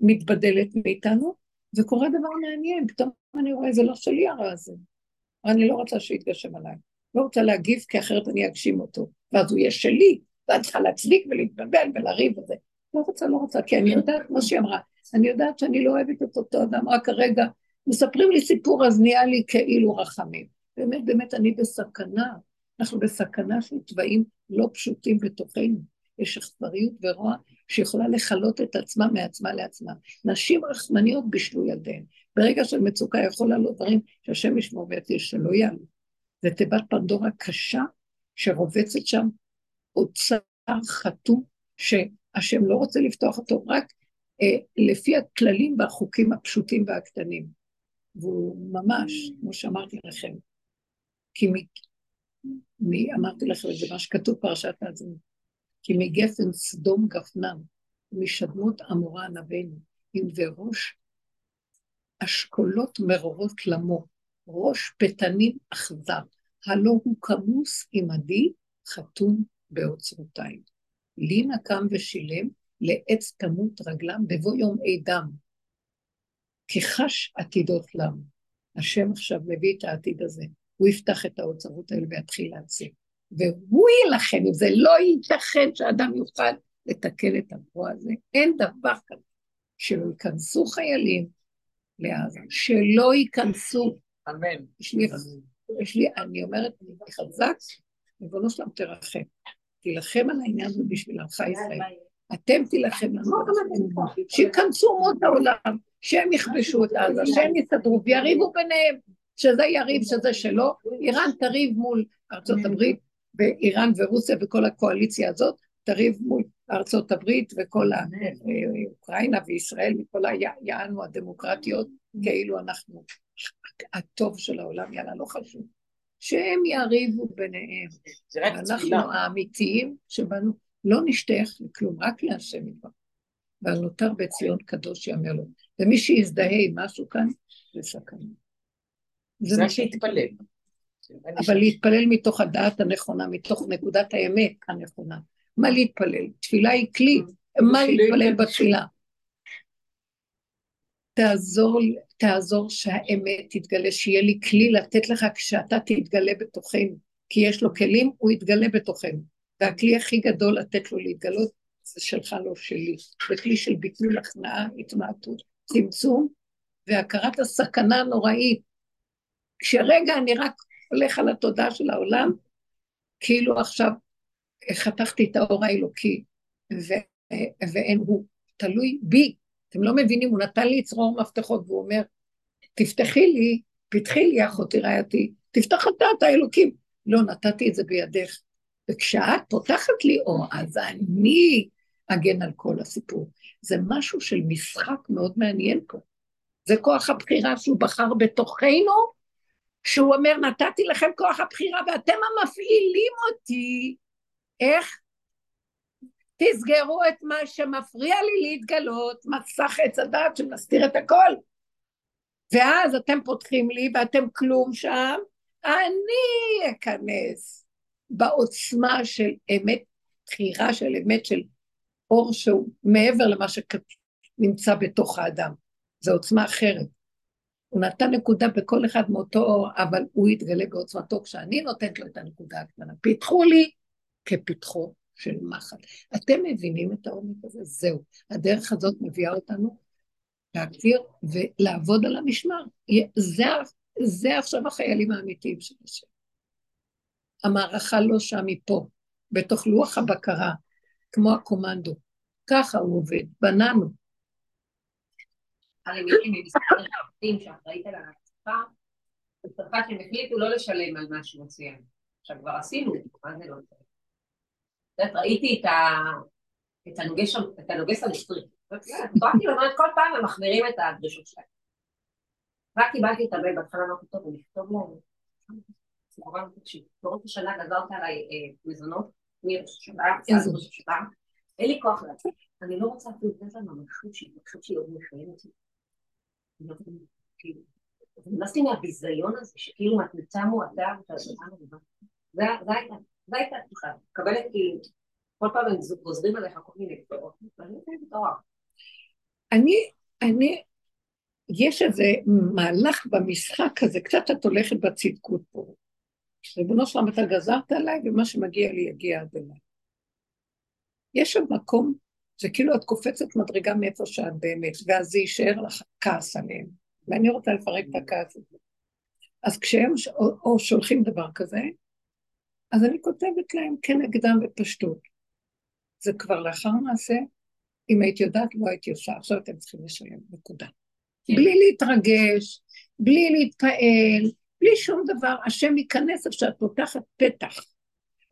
מתבדלת מאיתנו, וקורה דבר מעניין, פתאום אני רואה, זה לא שלי הרע הזה. אני לא רוצה שיתגשם עליי. לא רוצה להגיב, כי אחרת אני אגשים אותו. ואז הוא יהיה שלי, ואת צריכה להצדיק ולהתבלבל ולריב וזה. לא רוצה, לא רוצה, כי אני יודעת, כמו שהיא אמרה, אני יודעת שאני לא אוהבת את אותו אדם, רק הרגע מספרים לי סיפור, אז נהיה לי כאילו רחמים. באמת, באמת, אני בסכנה. אנחנו בסכנה של תוואים לא פשוטים בתוכנו. יש אכזריות ורוע שיכולה לכלות את עצמה מעצמה לעצמה. נשים רחמניות בישלו ידיהן. ברגע של מצוקה יכול לעלות דברים שהשם ישמור ויציל שלא יעלו. זה תיבת פנדורה קשה שרובצת שם אוצר חתום שהשם לא רוצה לפתוח אותו רק אה, לפי הכללים והחוקים הפשוטים והקטנים. והוא ממש, כמו שאמרתי לכם, כי מ... מ... אמרתי לכם את זה, מה שכתוב פרשת האזינות, כי מגפן סדום גפנם, משדמות עמורה ענבינו, אם זה ראש אשכולות מרורות למו, ראש פתנים אכזר, הלא הוא כמוס עמדי חתום באוצרותיי. לי נקם ושילם, לעץ תמות רגלם בבוא יום עדם. כי חש עתידות לם. השם עכשיו מביא את העתיד הזה. הוא יפתח את האוצרות האלה ויתחיל להציג. והוא יילחם עם זה. לא ייתכן שאדם יוכל לתקן את הרוע הזה. אין דבר כזה. שלא ייכנסו חיילים לעזה, שלא ייכנסו. אמן. יש לי, יש לי, אני אומרת, חזק, ריבונו שלם תרחם. תילחם על העניין הזה בשביל עמך ישראל. אתם תילחם לנו, שיכנסו אומות העולם, שהם יכבשו את עזה, שהם יסתדרו ויריבו ביניהם, שזה יריב, שזה שלו, איראן תריב מול ארצות הברית, ואיראן ורוסיה וכל הקואליציה הזאת, תריב מול ארצות הברית וכל אוקראינה וישראל וכל היענו הדמוקרטיות, כאילו אנחנו הטוב של העולם, יאללה, לא חשוב. שהם יריבו ביניהם. זה רק אנחנו תפילה. האמיתיים שבנו, לא נשתייך לכלום, רק להשם יתברך. ועל נותר בציון קדוש יאמר לו. ומי שיזדהה עם משהו כאן, זה סכנה. זה מה רק ש... להתפלל. אבל להתפלל מתוך הדעת הנכונה, מתוך נקודת האמת הנכונה. מה להתפלל? תפילה היא כלי, מה להתפלל בתפילה? תעזור, תעזור שהאמת תתגלה, שיהיה לי כלי לתת לך כשאתה תתגלה בתוכנו, כי יש לו כלים, הוא יתגלה בתוכנו. והכלי הכי גדול לתת לו להתגלות, זה שלך, לא שלי. זה כלי של ביטול הכנעה, התמעטות, צמצום, והכרת הסכנה הנוראית. כשרגע אני רק הולך על התודעה של העולם, כאילו עכשיו חתכתי את האור האלוקי, ו, ואין הוא. תלוי בי. אתם לא מבינים, הוא נתן לי צרור מפתחות והוא אומר, תפתחי לי, פתחי לי אחותי רעייתי, תפתח אתה את האלוקים. לא, נתתי את זה בידך. וכשאת פותחת לי אור, אז אני אגן על כל הסיפור. זה משהו של משחק מאוד מעניין פה. זה כוח הבחירה שהוא בחר בתוכנו, שהוא אומר, נתתי לכם כוח הבחירה ואתם המפעילים אותי. איך? תסגרו את מה שמפריע לי להתגלות, מסך עץ הדעת שמסתיר את הכל. ואז אתם פותחים לי ואתם כלום שם, אני אכנס בעוצמה של אמת, בחירה של אמת של אור שהוא מעבר למה שנמצא בתוך האדם. זו עוצמה אחרת. הוא נתן נקודה בכל אחד מאותו אור, אבל הוא יתגלה בעוצמתו כשאני נותנת לו את הנקודה הקטנה. פיתחו לי כפיתחו של מחל. אתם מבינים את העומק הזה? זהו. הדרך הזאת מביאה אותנו להגדיר ולעבוד על המשמר. זה, זה עכשיו החיילים האמיתיים של השם. המערכה לא שם, היא פה, בתוך לוח הבקרה, כמו הקומנדו. ככה הוא עובד, בננו. הרי מישהי ממשרד המשפטים שאחראית על ההצפה, בצרפת שהם החליטו לא לשלם על מה שהוא ציין. עכשיו כבר עשינו, מה זה לא לשלם? את יודעת, ראיתי את הנוגס המסטרי. באתי לומר, כל פעם הם מחמירים את הדרישות שלהם. רק קיבלתי את המייל בהתחלה, אמרתי, טוב, אני אכתוב להם. נורא תקשיב, ברוב השנה גזרת עליי מזונות, מראש השנה, אין לי כוח לעצמי. אני לא רוצה אפילו לתת להם ממשות שהיא ממשות שהיא עוד מחייבת אותי. נמאסתי מהביזיון הזה, שכאילו מתנצה מועדה, זה הייתה התחושה, מקבלת כאילו, כל פעם הם גוזרים עליך כל מיני מטורף. אני, אני, יש איזה מהלך במשחק הזה, קצת את הולכת בצדקות פה. ריבונו שלם, אתה גזרת עליי, ומה שמגיע לי יגיע עד אליי. יש עוד מקום, זה כאילו את קופצת מדרגה מאיפה שאת באמת, ואז זה יישאר לך כעס עליהם. ואני רוצה לפרק את הכעס הזה. אז כשהם או, או שולחים דבר כזה, אז אני כותבת להם כנגדם בפשטות. זה כבר לאחר מעשה, אם הייתי יודעת, לא הייתי עושה, עכשיו אתם צריכים לשלם, נקודה. כן. בלי להתרגש, בלי להתפעל, בלי שום דבר, השם ייכנס עכשיו, את פותחת פתח.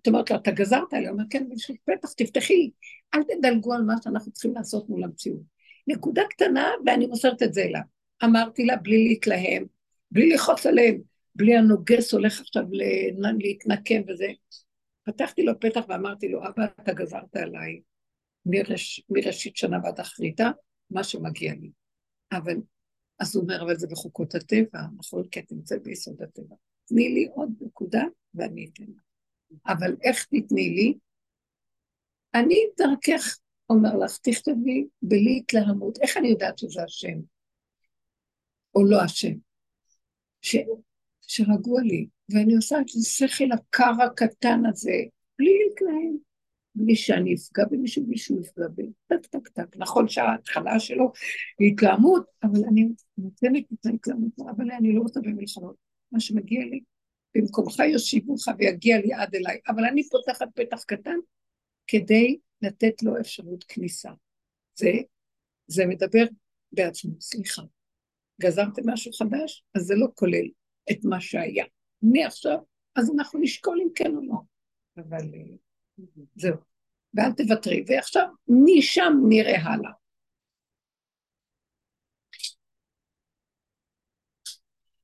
את אומרת לו, אתה גזרת עליה? הוא אומר, כן, בשביל פתח, תפתחי, אל תדלגו על מה שאנחנו צריכים לעשות מול המציאות. נקודה קטנה, ואני מוסרת את זה אליו. אמרתי לה, בלי להתלהם, בלי לכעוס עליהם, בלי הנוגס הולך עכשיו להתנקם וזה. פתחתי לו פתח ואמרתי לו, אבא, אתה גזרת עליי מראש, מראשית שנה ועד אחריתה, מה שמגיע לי. אבל, אז הוא אומר, אבל זה בחוקות הטבע, נכון? כי את נמצאת ביסוד הטבע. תני לי עוד נקודה ואני אתן לך. אבל איך תתני לי? אני דרכך אומר לך, תכתבי בלי התלהמות. איך אני יודעת שזה השם? או לא השם? ש... שרגוע לי, ואני עושה את השכל הקר הקטן הזה, בלי להתלהם, בלי שאני אפגע במישהו, מישהו יפגע בי, טק טק טק. נכון שההתחלה שלו היא התלהמות, אבל אני נותנת את ההתלהמות, אבל אני לא רוצה במלחמות. מה שמגיע לי, במקומך יושיבוך ויגיע לי עד אליי, אבל אני פותחת פתח קטן כדי לתת לו אפשרות כניסה. זה, זה מדבר בעצמו, סליחה. גזרתם משהו חדש? אז זה לא כולל את מה שהיה. מעכשיו, אז אנחנו נשקול אם כן או לא. אבל זהו. ואל תוותרי. ועכשיו, משם נראה הלאה.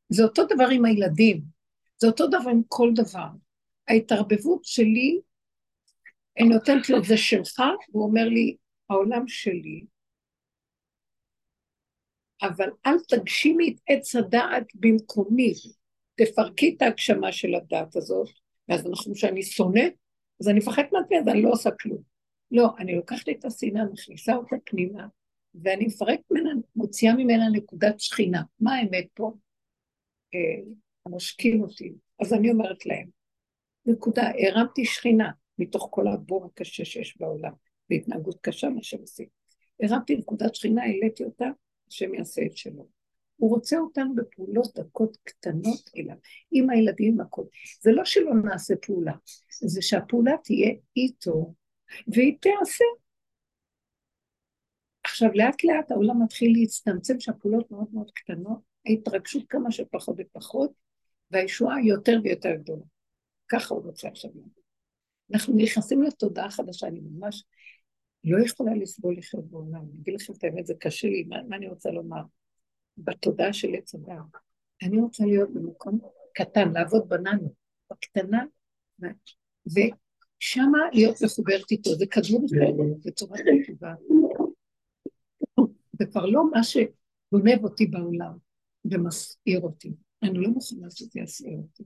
זה אותו דבר עם הילדים, זה אותו דבר עם כל דבר. ההתערבבות שלי, אני נותנת לו, זה שלך, והוא אומר לי, העולם שלי, אבל אל תגשימי את עץ הדעת במקומי, תפרקי את ההגשמה של הדעת הזאת, ואז אנחנו, שאני שונאת, אז אני מפחדת מעצמי, אז אני לא עושה כלום. לא, אני לוקחת את השנאה, מכניסה אותה פנימה, ואני מפרקת ממנה, מוציאה ממנה נקודת שכינה. מה האמת פה? אה, המשקים אותי. אז אני אומרת להם, נקודה, הרמתי שכינה מתוך כל הבור הקשה שיש בעולם, בהתנהגות קשה, מה שהם עושים. הרמתי נקודת שכינה, העליתי אותה, השם יעשה את שלו. הוא רוצה אותנו בפעולות דקות קטנות אליו, עם הילדים, עם הכל. זה לא שלא נעשה פעולה, זה שהפעולה תהיה איתו, והיא תיעשה. עכשיו, לאט לאט העולם מתחיל להצטמצם, שהפעולות מאוד מאוד קטנות, ההתרגשות כמה שפחות ופחות, והישועה יותר ויותר גדולה. ככה הוא רוצה עכשיו להגיד. אנחנו נכנסים לתודעה חדשה, אני ממש לא יכולה לסבול לחיות בעולם. אני אגיד לכם את האמת, זה קשה לי, מה, מה אני רוצה לומר? בתודעה של עץ הדת. אני רוצה להיות במקום קטן, לעבוד בננו, בקטנה, ושמה להיות מחוברת איתו, זה כדור אחר, זה צורת התשובה. זה כבר לא מה שגונב אותי בעולם ומסעיר אותי. אני לא מוכנה שזה יסעיר אותי.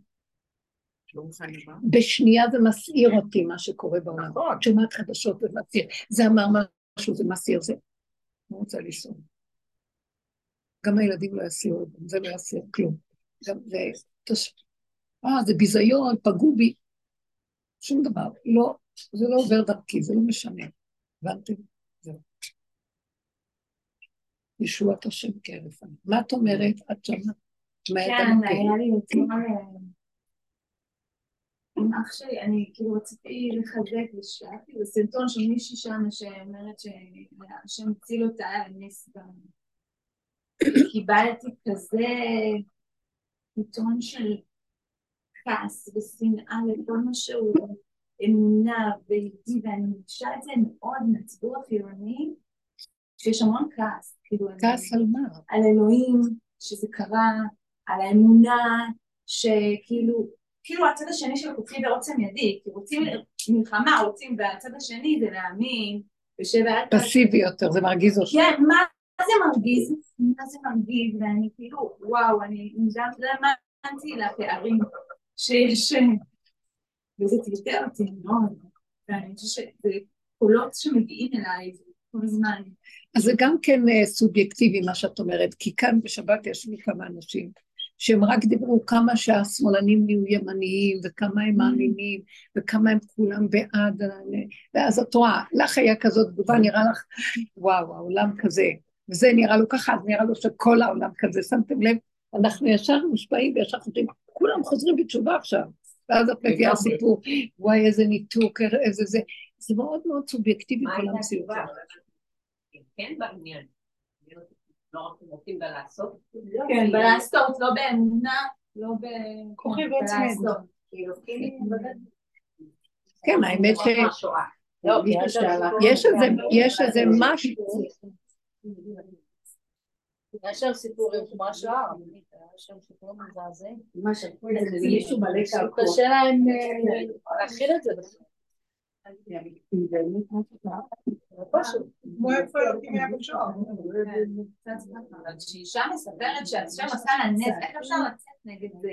לא בשנייה זה מסעיר אותי, מה שקורה בעולם. נכון. שומעת חדשות ומסעיר. זה אמר משהו, זה מסעיר, זה... לא רוצה לנסוע. גם הילדים לא יסיעו, גם זה לא יסיר כלום. גם זה... אה, זה ביזיון, פגעו בי. שום דבר. לא, זה לא עובר דרכי, זה לא משנה. הבנתם? זהו. ישועת השם כהרף. מה את אומרת? את את כן? היה לי אתמול עם אח שלי, אני כאילו רציתי לחזק ושלחתי בסרטון של מישהי שם שאומרת שהשם הציל אותה היה נס גם. קיבלתי כזה עיתון של כעס ושנאה לכל מה שהוא אמונה ואיתי ואני מרגישה את זה מאוד מהציבור החילוני שיש המון כעס, כאילו כעס על מה? על אלוהים, שזה קרה, על האמונה, שכאילו, כאילו הצד השני של הקופי בעוצם ידי, כי רוצים מלחמה, רוצים, והצד השני זה להאמין, ושבעת... פסיבי יותר, זה מרגיז אותך. כן, מה זה מרגיז? מה זה מרגיז? ואני כאילו, וואו, אני לא האמנתי לפערים שיש, וזה טלטל אותי מאוד, ואני חושבת שזה קולות שמגיעים אליי כל הזמן. אז זה גם כן אה, סובייקטיבי מה שאת אומרת, כי כאן בשבת יש לי כמה אנשים שהם רק דיברו כמה שהשמאלנים נהיו ימניים, וכמה הם מאמינים, וכמה הם כולם בעד, ואז את רואה, לך היה כזאת תגובה, נראה לך, וואו, העולם כזה, וזה נראה לו ככה, אז נראה לו שכל העולם כזה, שמתם לב? אנחנו ישר מושפעים וישר חושבים, כולם חוזרים בתשובה עכשיו, ואז את מביאה. סיפור, וואי, איזה ניתוק, איזה זה, זה מאוד מאוד סובייקטיבי מה כל הייתה המציאות. התשובה? כן בעניין. לא רק אם רוצים בלעשות. כן, בלעשות, לא באמונה, לא ב... כוחי כן, ועוצמי. בלעשות. כאילו, כן, האמת ש... לא, יש יש שאלה. יש איזה, יש איזה משהו, יש שם סיפורים כמו השואה, רבנית, יש שם סיפורים מזעזעים. מה את זה מישהו ברקע קשה להם אה, להכיל את זה בכלל. זה. כמו איפה מספרת שהשם עשה לה נס, איך אפשר לצאת נגד זה?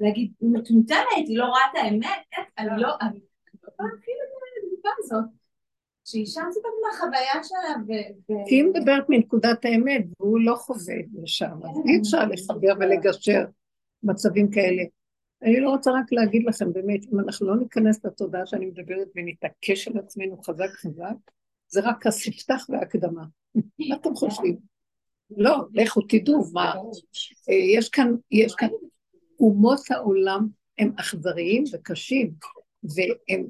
להגיד, מטומטמת, היא לא רואה את האמת, איך, אני לא, אני לא יכולה להכיל את הדבר הזאת. שאישה מספרת מהחוויה שלה, ו... כי היא מדברת מנקודת האמת, והוא לא חווה לשם, אז אי אפשר לחבר ולגשר מצבים כאלה. אני לא רוצה רק להגיד לכם, באמת, אם אנחנו לא ניכנס לתודעה שאני מדברת ונתעקש על עצמנו חזק חזק, זה רק הספתח וההקדמה. מה אתם חושבים? לא, לכו תדעו מה. אה, יש כאן, יש כאן, אומות העולם הם אכזריים וקשים, והם,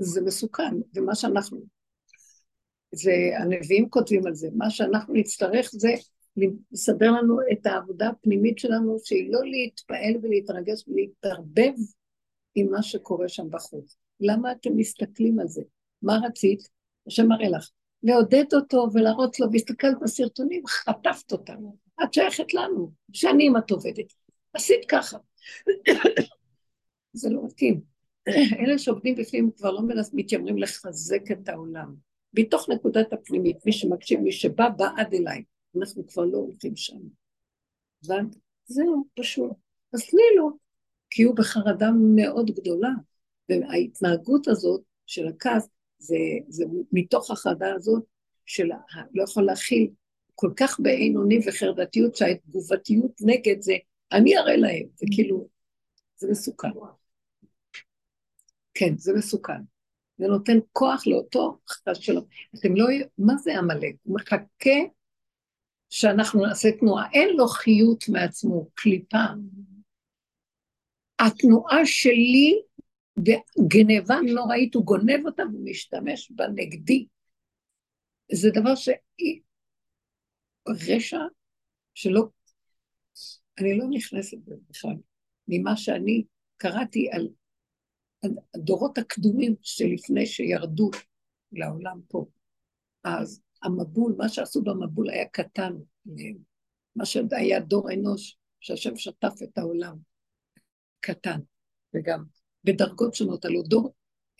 זה מסוכן, ומה שאנחנו, זה, הנביאים כותבים על זה, מה שאנחנו נצטרך זה לסדר לנו את העבודה הפנימית שלנו, שהיא לא להתפעל ולהתרגש ולהתערבב עם מה שקורה שם בחוץ. למה אתם מסתכלים על זה? מה רצית? השם מראה לך. לעודד אותו ולהראות לו, והסתכלת בסרטונים, חטפת אותנו. את שייכת לנו, שנים את עובדת. עשית ככה. זה לא מתאים. אלה שעובדים בפנים כבר לא מנס, מתיימרים לחזק את העולם. מתוך נקודת הפנימית, מי שמקשיב, מי שבא, בא עד אליי. אנחנו כבר לא הולכים שם. הבנת? זהו, פשוט. אז תני לו, כי הוא בחרדה מאוד גדולה. וההתנהגות הזאת של הכעס, זה, זה מתוך החרדה הזאת של לא יכול להכיל כל כך באין אונים וחרדתיות, שהתגובתיות נגד זה, אני אראה להם, זה כאילו, זה מסוכן. כן, זה מסוכן. זה נותן כוח לאותו חשש שלו. אתם לא, מה זה עמלק? הוא מחכה שאנחנו נעשה תנועה. אין לו חיות מעצמו, קליפה. התנועה שלי בגניבה נוראית, הוא גונב אותה ומשתמש בה נגדי. זה דבר ש... רשע שלא, אני לא נכנסת בזה בכלל, ממה שאני קראתי על הדורות הקדומים שלפני שירדו לעולם פה. אז המבול, מה שעשו במבול היה קטן. מה שהיה דור אנוש, שהשם שטף את העולם, קטן, וגם בדרגות שונות. הלוא דור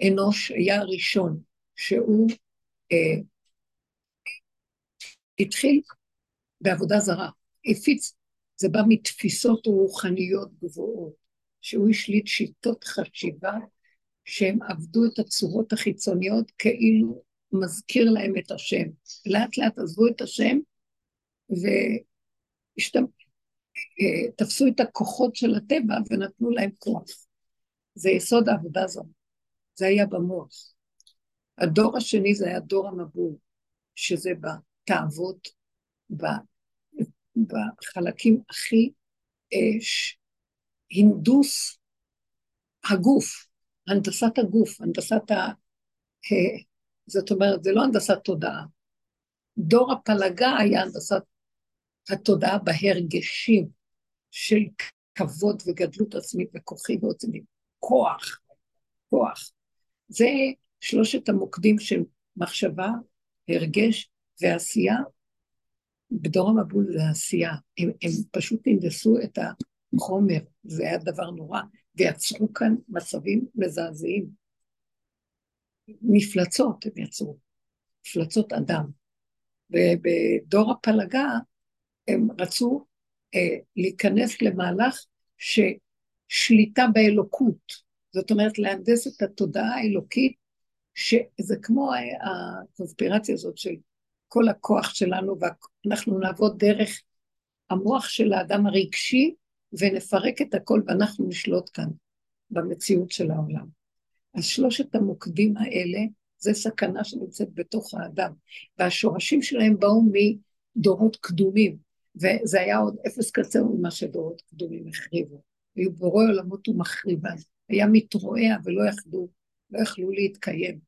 אנוש היה הראשון, שהוא אה, התחיל בעבודה זרה, הפיץ, זה בא מתפיסות רוחניות גבוהות, שהוא השליט שיטות חשיבה שהם עבדו את הצורות החיצוניות כאילו מזכיר להם את השם. לאט לאט עזבו את השם ותפסו אה, את הכוחות של הטבע ונתנו להם כוח. זה יסוד העבודה הזו. זה היה במוח. הדור השני זה היה דור המבול, שזה בתאוות, בחלקים הכי אה, הנדוס הגוף, הנדסת הגוף, הנדסת ה... זאת אומרת, זה לא הנדסת תודעה. דור הפלגה היה הנדסת התודעה בהרגשים של כבוד וגדלות עצמית וכוחי ועוצמי. כוח, כוח. זה שלושת המוקדים של מחשבה, הרגש ועשייה. בדור המבול זה עשייה. הם, הם פשוט הנדסו את החומר, זה היה דבר נורא, ויצרו כאן מצבים מזעזעים. מפלצות הם יצרו, מפלצות אדם. ובדור הפלגה הם רצו אה, להיכנס למהלך ששליטה באלוקות, זאת אומרת להנדס את התודעה האלוקית, שזה כמו הקונספירציה הזאת של כל הכוח שלנו, ואנחנו נעבוד דרך המוח של האדם הרגשי, ונפרק את הכל ואנחנו נשלוט כאן במציאות של העולם. אז שלושת המוקדים האלה זה סכנה שנמצאת בתוך האדם, והשורשים שלהם באו מדורות קדומים, וזה היה עוד אפס קצר ממה שדורות קדומים החריבו. היו בורא עולמות ומחריבן, היה מתרועע ולא יכלו, לא יכלו להתקיים,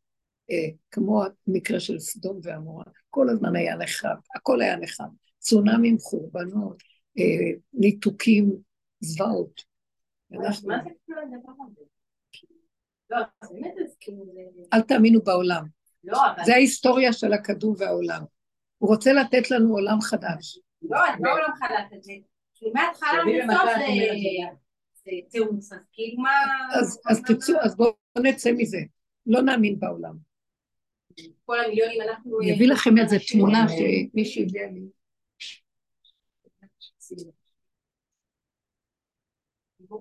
אה, כמו המקרה של סדום ועמורה, כל הזמן היה נחב, הכל היה נחב, צונאמים, חורבנות, אה, ניתוקים, זוועות. מה זה כל הדבר הזה? לא, כאילו אל תאמינו בעולם. לא, אבל... זה ההיסטוריה של הכדור והעולם. הוא רוצה לתת לנו עולם חדש. לא, לא עולם חדש, זה... מההתחלה לסוף זה תירוץ, אז כאילו מה... אז תצאו, אז בואו נצא מזה. לא נאמין בעולם. כל המיליונים אנחנו... אני אביא לכם איזה תמונה שמישהי הביאה לי. לא,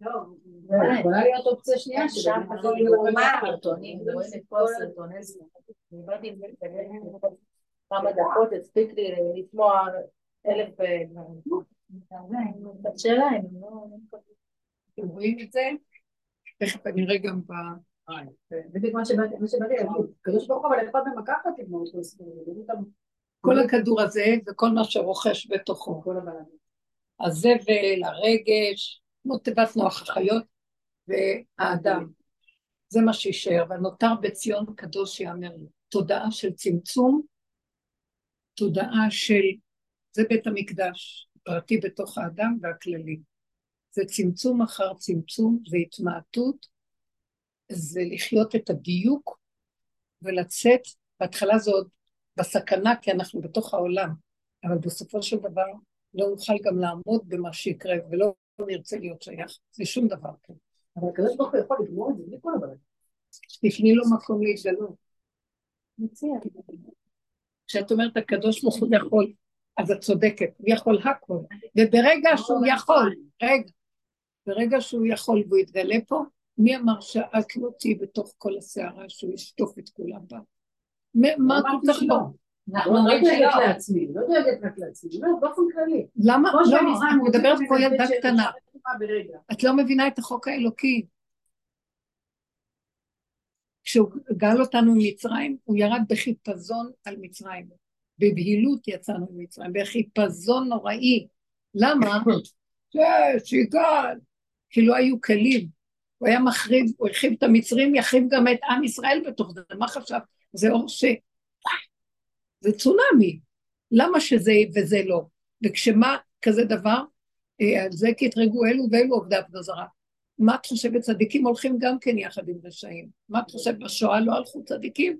יכולה להיות אופציה שנייה, שם הכל יאומן, סרטונים, רואים את כל הסרטוני אני באתי כמה דקות, הספיק לי לשמוע אלף שאלה, אם לא... אתם רואים את זה? תכף אני אראה גם ב... בדיוק מה שבאתי להגיד, קדוש ברוך הוא אבל אכפת ממקחת עם כל הכדור הזה וכל מה שרוכש בתוכו. הזבל, הרגש, כמו תיבת נוח החיות והאדם. זה מה שישאר, והנותר בציון קדוש יאמר לו. תודעה של צמצום, תודעה של, זה בית המקדש, פרטי בתוך האדם והכללי. זה צמצום אחר צמצום, זה התמעטות, זה לחיות את הדיוק ולצאת, בהתחלה זה עוד בסכנה כי אנחנו בתוך העולם, אבל בסופו של דבר לא נוכל גם לעמוד במה שיקרה ולא נרצה להיות שייך לשום דבר כן. אבל הקדוש ברוך הוא יכול לגמור את זה בלי כל הבעיה. תפני לו מקום להתגלות. מציע. כשאת אומרת הקדוש ברוך הוא יכול, אז את צודקת, הוא יכול הכל. וברגע שהוא יכול, רגע, ברגע שהוא יכול והוא יתגלה פה, מי אמר שאת לא תהיי בתוך כל הסערה שהוא ישטוף את כולם בה? מה כל כך לא? אנחנו אומרים שלא. לעצמי, לא דואגת רק לעצמי, לא, באופן כללי. למה? לא, את מדברת כמו ילדה קטנה. את לא מבינה את החוק האלוקי. כשהוא גאל אותנו ממצרים, הוא ירד בחיפזון על מצרים. בבהילות יצאנו ממצרים, בחיפזון נוראי. למה? שיגאל, כי לא היו כלים. הוא היה מחריב, הוא הרחיב את המצרים, יחריב גם את עם ישראל בתוך זה. מה חשב? זה אור ש... זה צונאמי. למה שזה וזה לא? וכשמה כזה דבר, אה, על זה כי יתרגו אלו ואלו עובדי עבודה זרה. מה את חושבת, צדיקים הולכים גם כן יחד עם רשעים. מה את חושבת, בשואה לא הלכו צדיקים?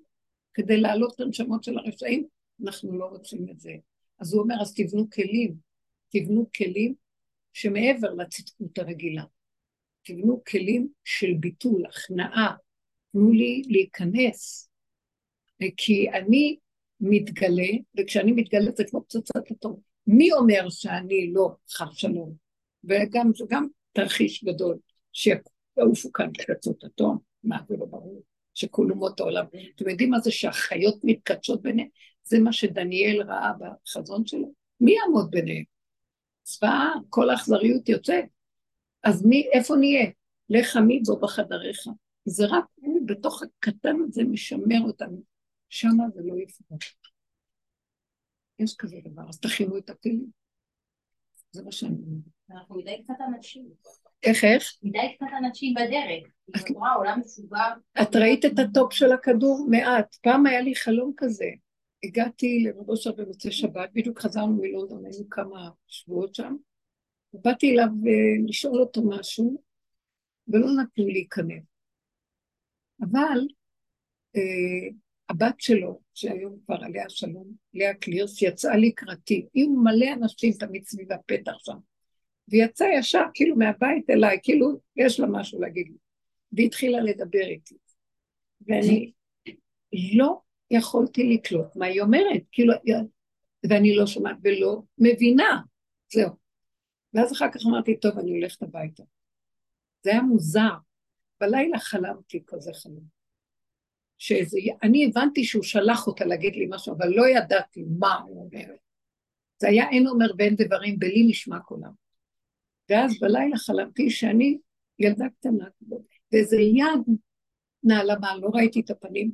כדי להעלות את הנשמות של הרשעים? אנחנו לא רוצים את זה. אז הוא אומר, אז תבנו כלים. תבנו כלים שמעבר לצדקות הרגילה. תבנו כלים של ביטול, הכנעה. תנו לי להיכנס. כי אני מתגלה, וכשאני מתגלה זה כמו פצצת אטום. מי אומר שאני לא חר שלום? וגם זה גם תרחיש גדול, שיעופו כאן פצצות אטום, מה זה לא ברור, שכל אומות העולם. אתם יודעים מה זה שהחיות מתקדשות ביניהן? זה מה שדניאל ראה בחזון שלו. מי יעמוד ביניהם? צבאה, כל האכזריות יוצאת. אז מי, איפה נהיה? לך עמי בו בחדריך. זה רק הוא בתוך הקטן הזה משמר אותנו. שמה זה לא יפגע. יש כזה דבר, אז תכינו את הכלים. זה מה שאני אומרת. אנחנו מדי קצת אנשים. איך, איך? מדי קצת אנשים בדרך. את רואה עולם מסודר. את ראית את ה top של הכדור? מעט. פעם היה לי חלום כזה. הגעתי לרב אושר במוצאי שבת, בדיוק חזרנו מלונדון, היינו כמה שבועות שם. באתי אליו אה, לשאול אותו משהו, ולא נתנו להיכנס. אבל אה, הבת שלו, שהיום כבר עליה שלום, לאה קלירס, יצאה לקראתי. היו מלא אנשים תמיד סביב הפתח שם. ויצאה ישר, כאילו מהבית אליי, כאילו יש לה משהו להגיד לי. והתחילה לדבר איתי. ואני לא יכולתי לקלוט מה היא אומרת, כאילו, ואני לא שומעת ולא מבינה, זהו. ואז אחר כך אמרתי, טוב, אני הולכת הביתה. זה היה מוזר. בלילה חלמתי כזה חלום. שזה, אני הבנתי שהוא שלח אותה להגיד לי משהו, אבל לא ידעתי מה הוא אומר. זה היה אין אומר ואין דברים, בלי נשמע קולם. ואז בלילה חלמתי שאני ילדה קטנה, ואיזה יד נעלמה, לא ראיתי את הפנים,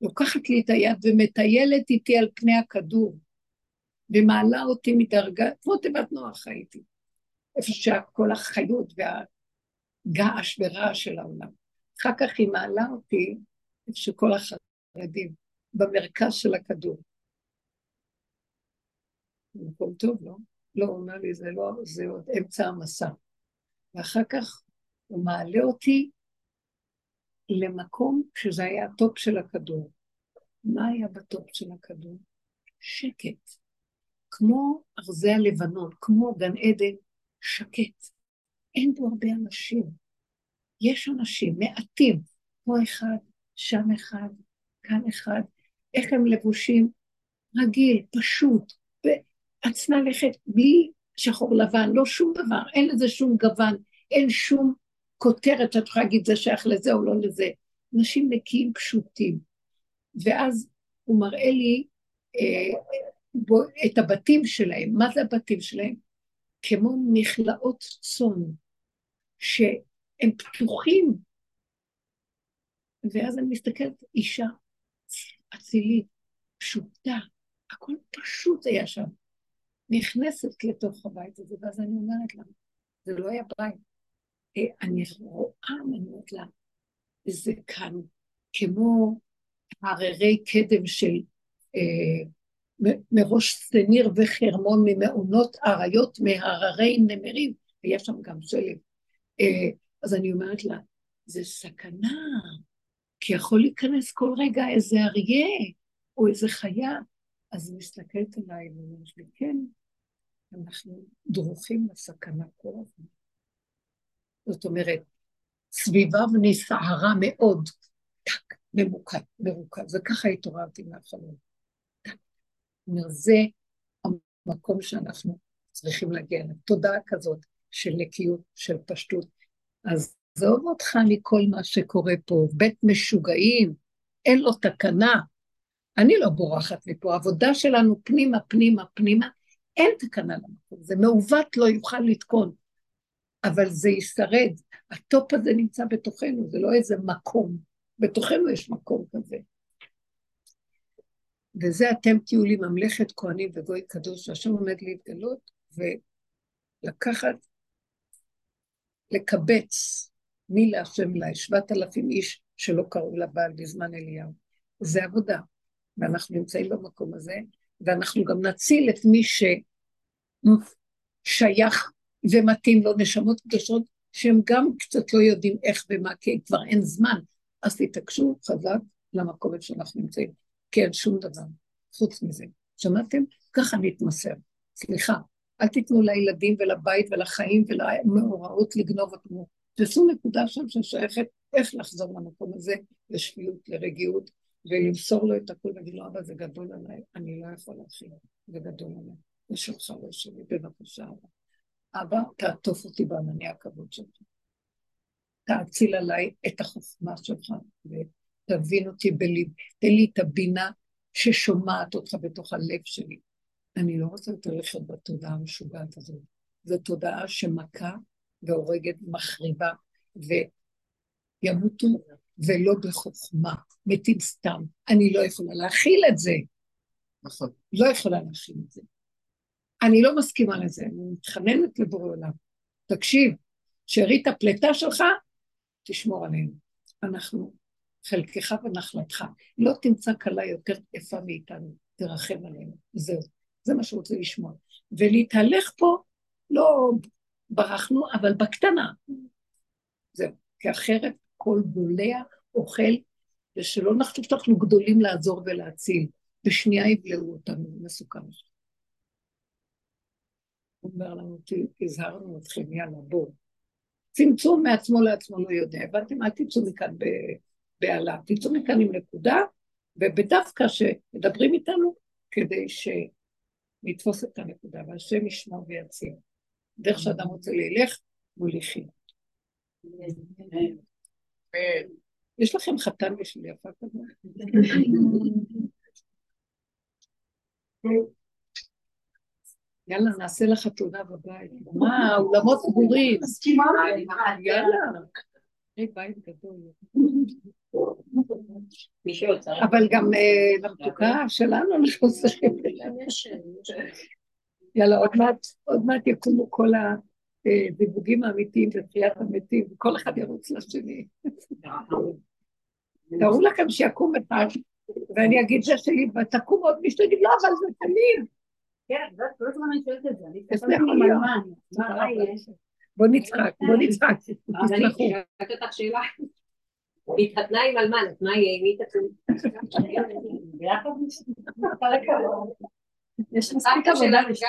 לוקחת לי את היד ומטיילת איתי על פני הכדור, ומעלה אותי מדרגה, כמו תיבת נוח הייתי, איפה שכל החיות והגעש ורעש של העולם. אחר כך היא מעלה אותי שכל החרדים, במרכז של הכדור. מקום טוב, לא? לא, הוא אומר לי, זה לא, זה עוד אמצע המסע. ואחר כך הוא מעלה אותי למקום שזה היה ה top של הכדור. מה היה ב top של הכדור? שקט. כמו ארזי הלבנון, כמו גן עדן, שקט. אין בו הרבה אנשים. יש אנשים, מעטים, פה אחד, שם אחד, כאן אחד, איך הם לבושים? רגיל, פשוט, ועצמה לכת, בלי שחור לבן, לא שום דבר, אין לזה שום גוון, אין שום כותרת שאת יכולה להגיד זה שייך לזה או לא לזה. אנשים נקיים פשוטים. ואז הוא מראה לי אה, בו, את הבתים שלהם. מה זה הבתים שלהם? כמו מכלאות צאן, שהם פתוחים ואז אני מסתכלת, אישה אצילית, פשוטה, הכל פשוט היה שם. נכנסת לתוך הבית הזה, ואז אני אומרת לה, זה לא היה בית. אה, אני רואה, אני אומרת לה, זה כאן כמו הררי קדם של אה, מראש סניר וחרמון ממעונות אריות מהררי נמרים, ויש שם גם שלג. אה, אז אני אומרת לה, זה סכנה, כי יכול להיכנס כל רגע איזה אריה או איזה חיה. אז היא מסתכלת עליי ואומרת לי, כן, אנחנו דרוכים לסכנה כל הזמן. זאת אומרת, סביבה נסערה מאוד, טק, ממוקד, מרוכז, וככה התעוררתי מהחלום. אומר, זה המקום שאנחנו צריכים להגיע אליו. תודעה כזאת של נקיות, של פשטות. אז עזוב אותך מכל מה שקורה פה, בית משוגעים, אין לו תקנה. אני לא בורחת מפה, העבודה שלנו פנימה, פנימה, פנימה, אין תקנה למקום, זה מעוות לא יוכל לתקון, אבל זה ישרד. ה top הזה נמצא בתוכנו, זה לא איזה מקום, בתוכנו יש מקום כזה. וזה אתם תהיו לי ממלכת כהנים וגוי קדוש, והשם עומד להתגלות, ולקחת, לקבץ מי להשם אליי? שבעת אלפים איש שלא כרעו לבעל בזמן אליהו. זה עבודה. ואנחנו נמצאים במקום הזה, ואנחנו גם נציל את מי ששייך ומתאים לו נשמות קדושות, שהם גם קצת לא יודעים איך ומה, כי כבר אין זמן. אז תתעקשו חזק למקום שאנחנו נמצאים. כי אין שום דבר חוץ מזה. שמעתם? ככה נתמסר. סליחה, אל תיתנו לילדים ולבית ולחיים ולמאורעות לגנוב אותנו. תעשו נקודה שם ששייכת איך לחזור למקום הזה, לשפיות, לרגיעות, ולמסור לו את הכול ולהגיד לו, אבא, זה גדול עליי, אני לא יכול להכין, זה גדול עליי, זה שלך, לא שלי, בבקשה, אבא. אבא, תעטוף אותי בענני הכבוד שלך. תאציל עליי את החוכמה שלך, ותבין אותי בליב. תן לי את הבינה ששומעת אותך בתוך הלב שלי. אני לא רוצה יותר לחיות בתודעה המשוגעת הזאת. זו תודעה שמכה והורגת, מחריבה, וימותו ולא בחוכמה, מתים סתם. אני לא יכולה להכיל את זה. נכון. לא יכולה להכיל את זה. אני לא מסכימה לזה, אני מתחננת לבורא עולם. תקשיב, שארית הפלטה שלך, תשמור עלינו. אנחנו, חלקך ונחלתך. לא תמצא כלה יותר יפה מאיתנו, תרחם עלינו. זהו, זה מה שרוצה לשמוע. ולהתהלך פה, לא ברחנו, אבל בקטנה. זהו, כי אחרת כל בולע אוכל, ושלא נחשוב שאנחנו גדולים לעזור ולהציל. בשנייה יבלעו אותנו, מסוכן. הוא אומר לנו, הזהרנו אתכם, יאללה, בואו. צמצום מעצמו לעצמו לא יודע. הבנתם? אל תצאו מכאן בהלה, תצאו מכאן עם נקודה, ובדווקא שמדברים איתנו, כדי שנתפוס את הנקודה, והשם ישמע ויציל. דרך שאדם רוצה ללך, מוליכים. יש לכם חתן בשביל יפה כזה? יאללה, נעשה לך תודה בבית. מה, אולמות סגורים. מסכימה? יאללה. היי, בית גדול. אבל גם אה, למתוקה שלנו אנחנו צריכים. יאללה, עוד מעט, עוד מעט יקומו כל הדיבוגים האמיתיים ותחיית המתים, וכל אחד ירוץ לשני. תארו לכם שיקום אחד, ואני אגיד זה שלי, ותקום עוד מישהו, תגיד, לא, אבל זה תמיד. כן, כל הזמן אני שואלת את זה. אני זה חושבת? מה, מה, מה יש? בוא נצחק, בוא נצחק, אז אני. שאלתי אותך שאלה. היא התחתנה עם אלמן, אז מה יהיה? מי תתחיל? יש מספיק עבודה לשתי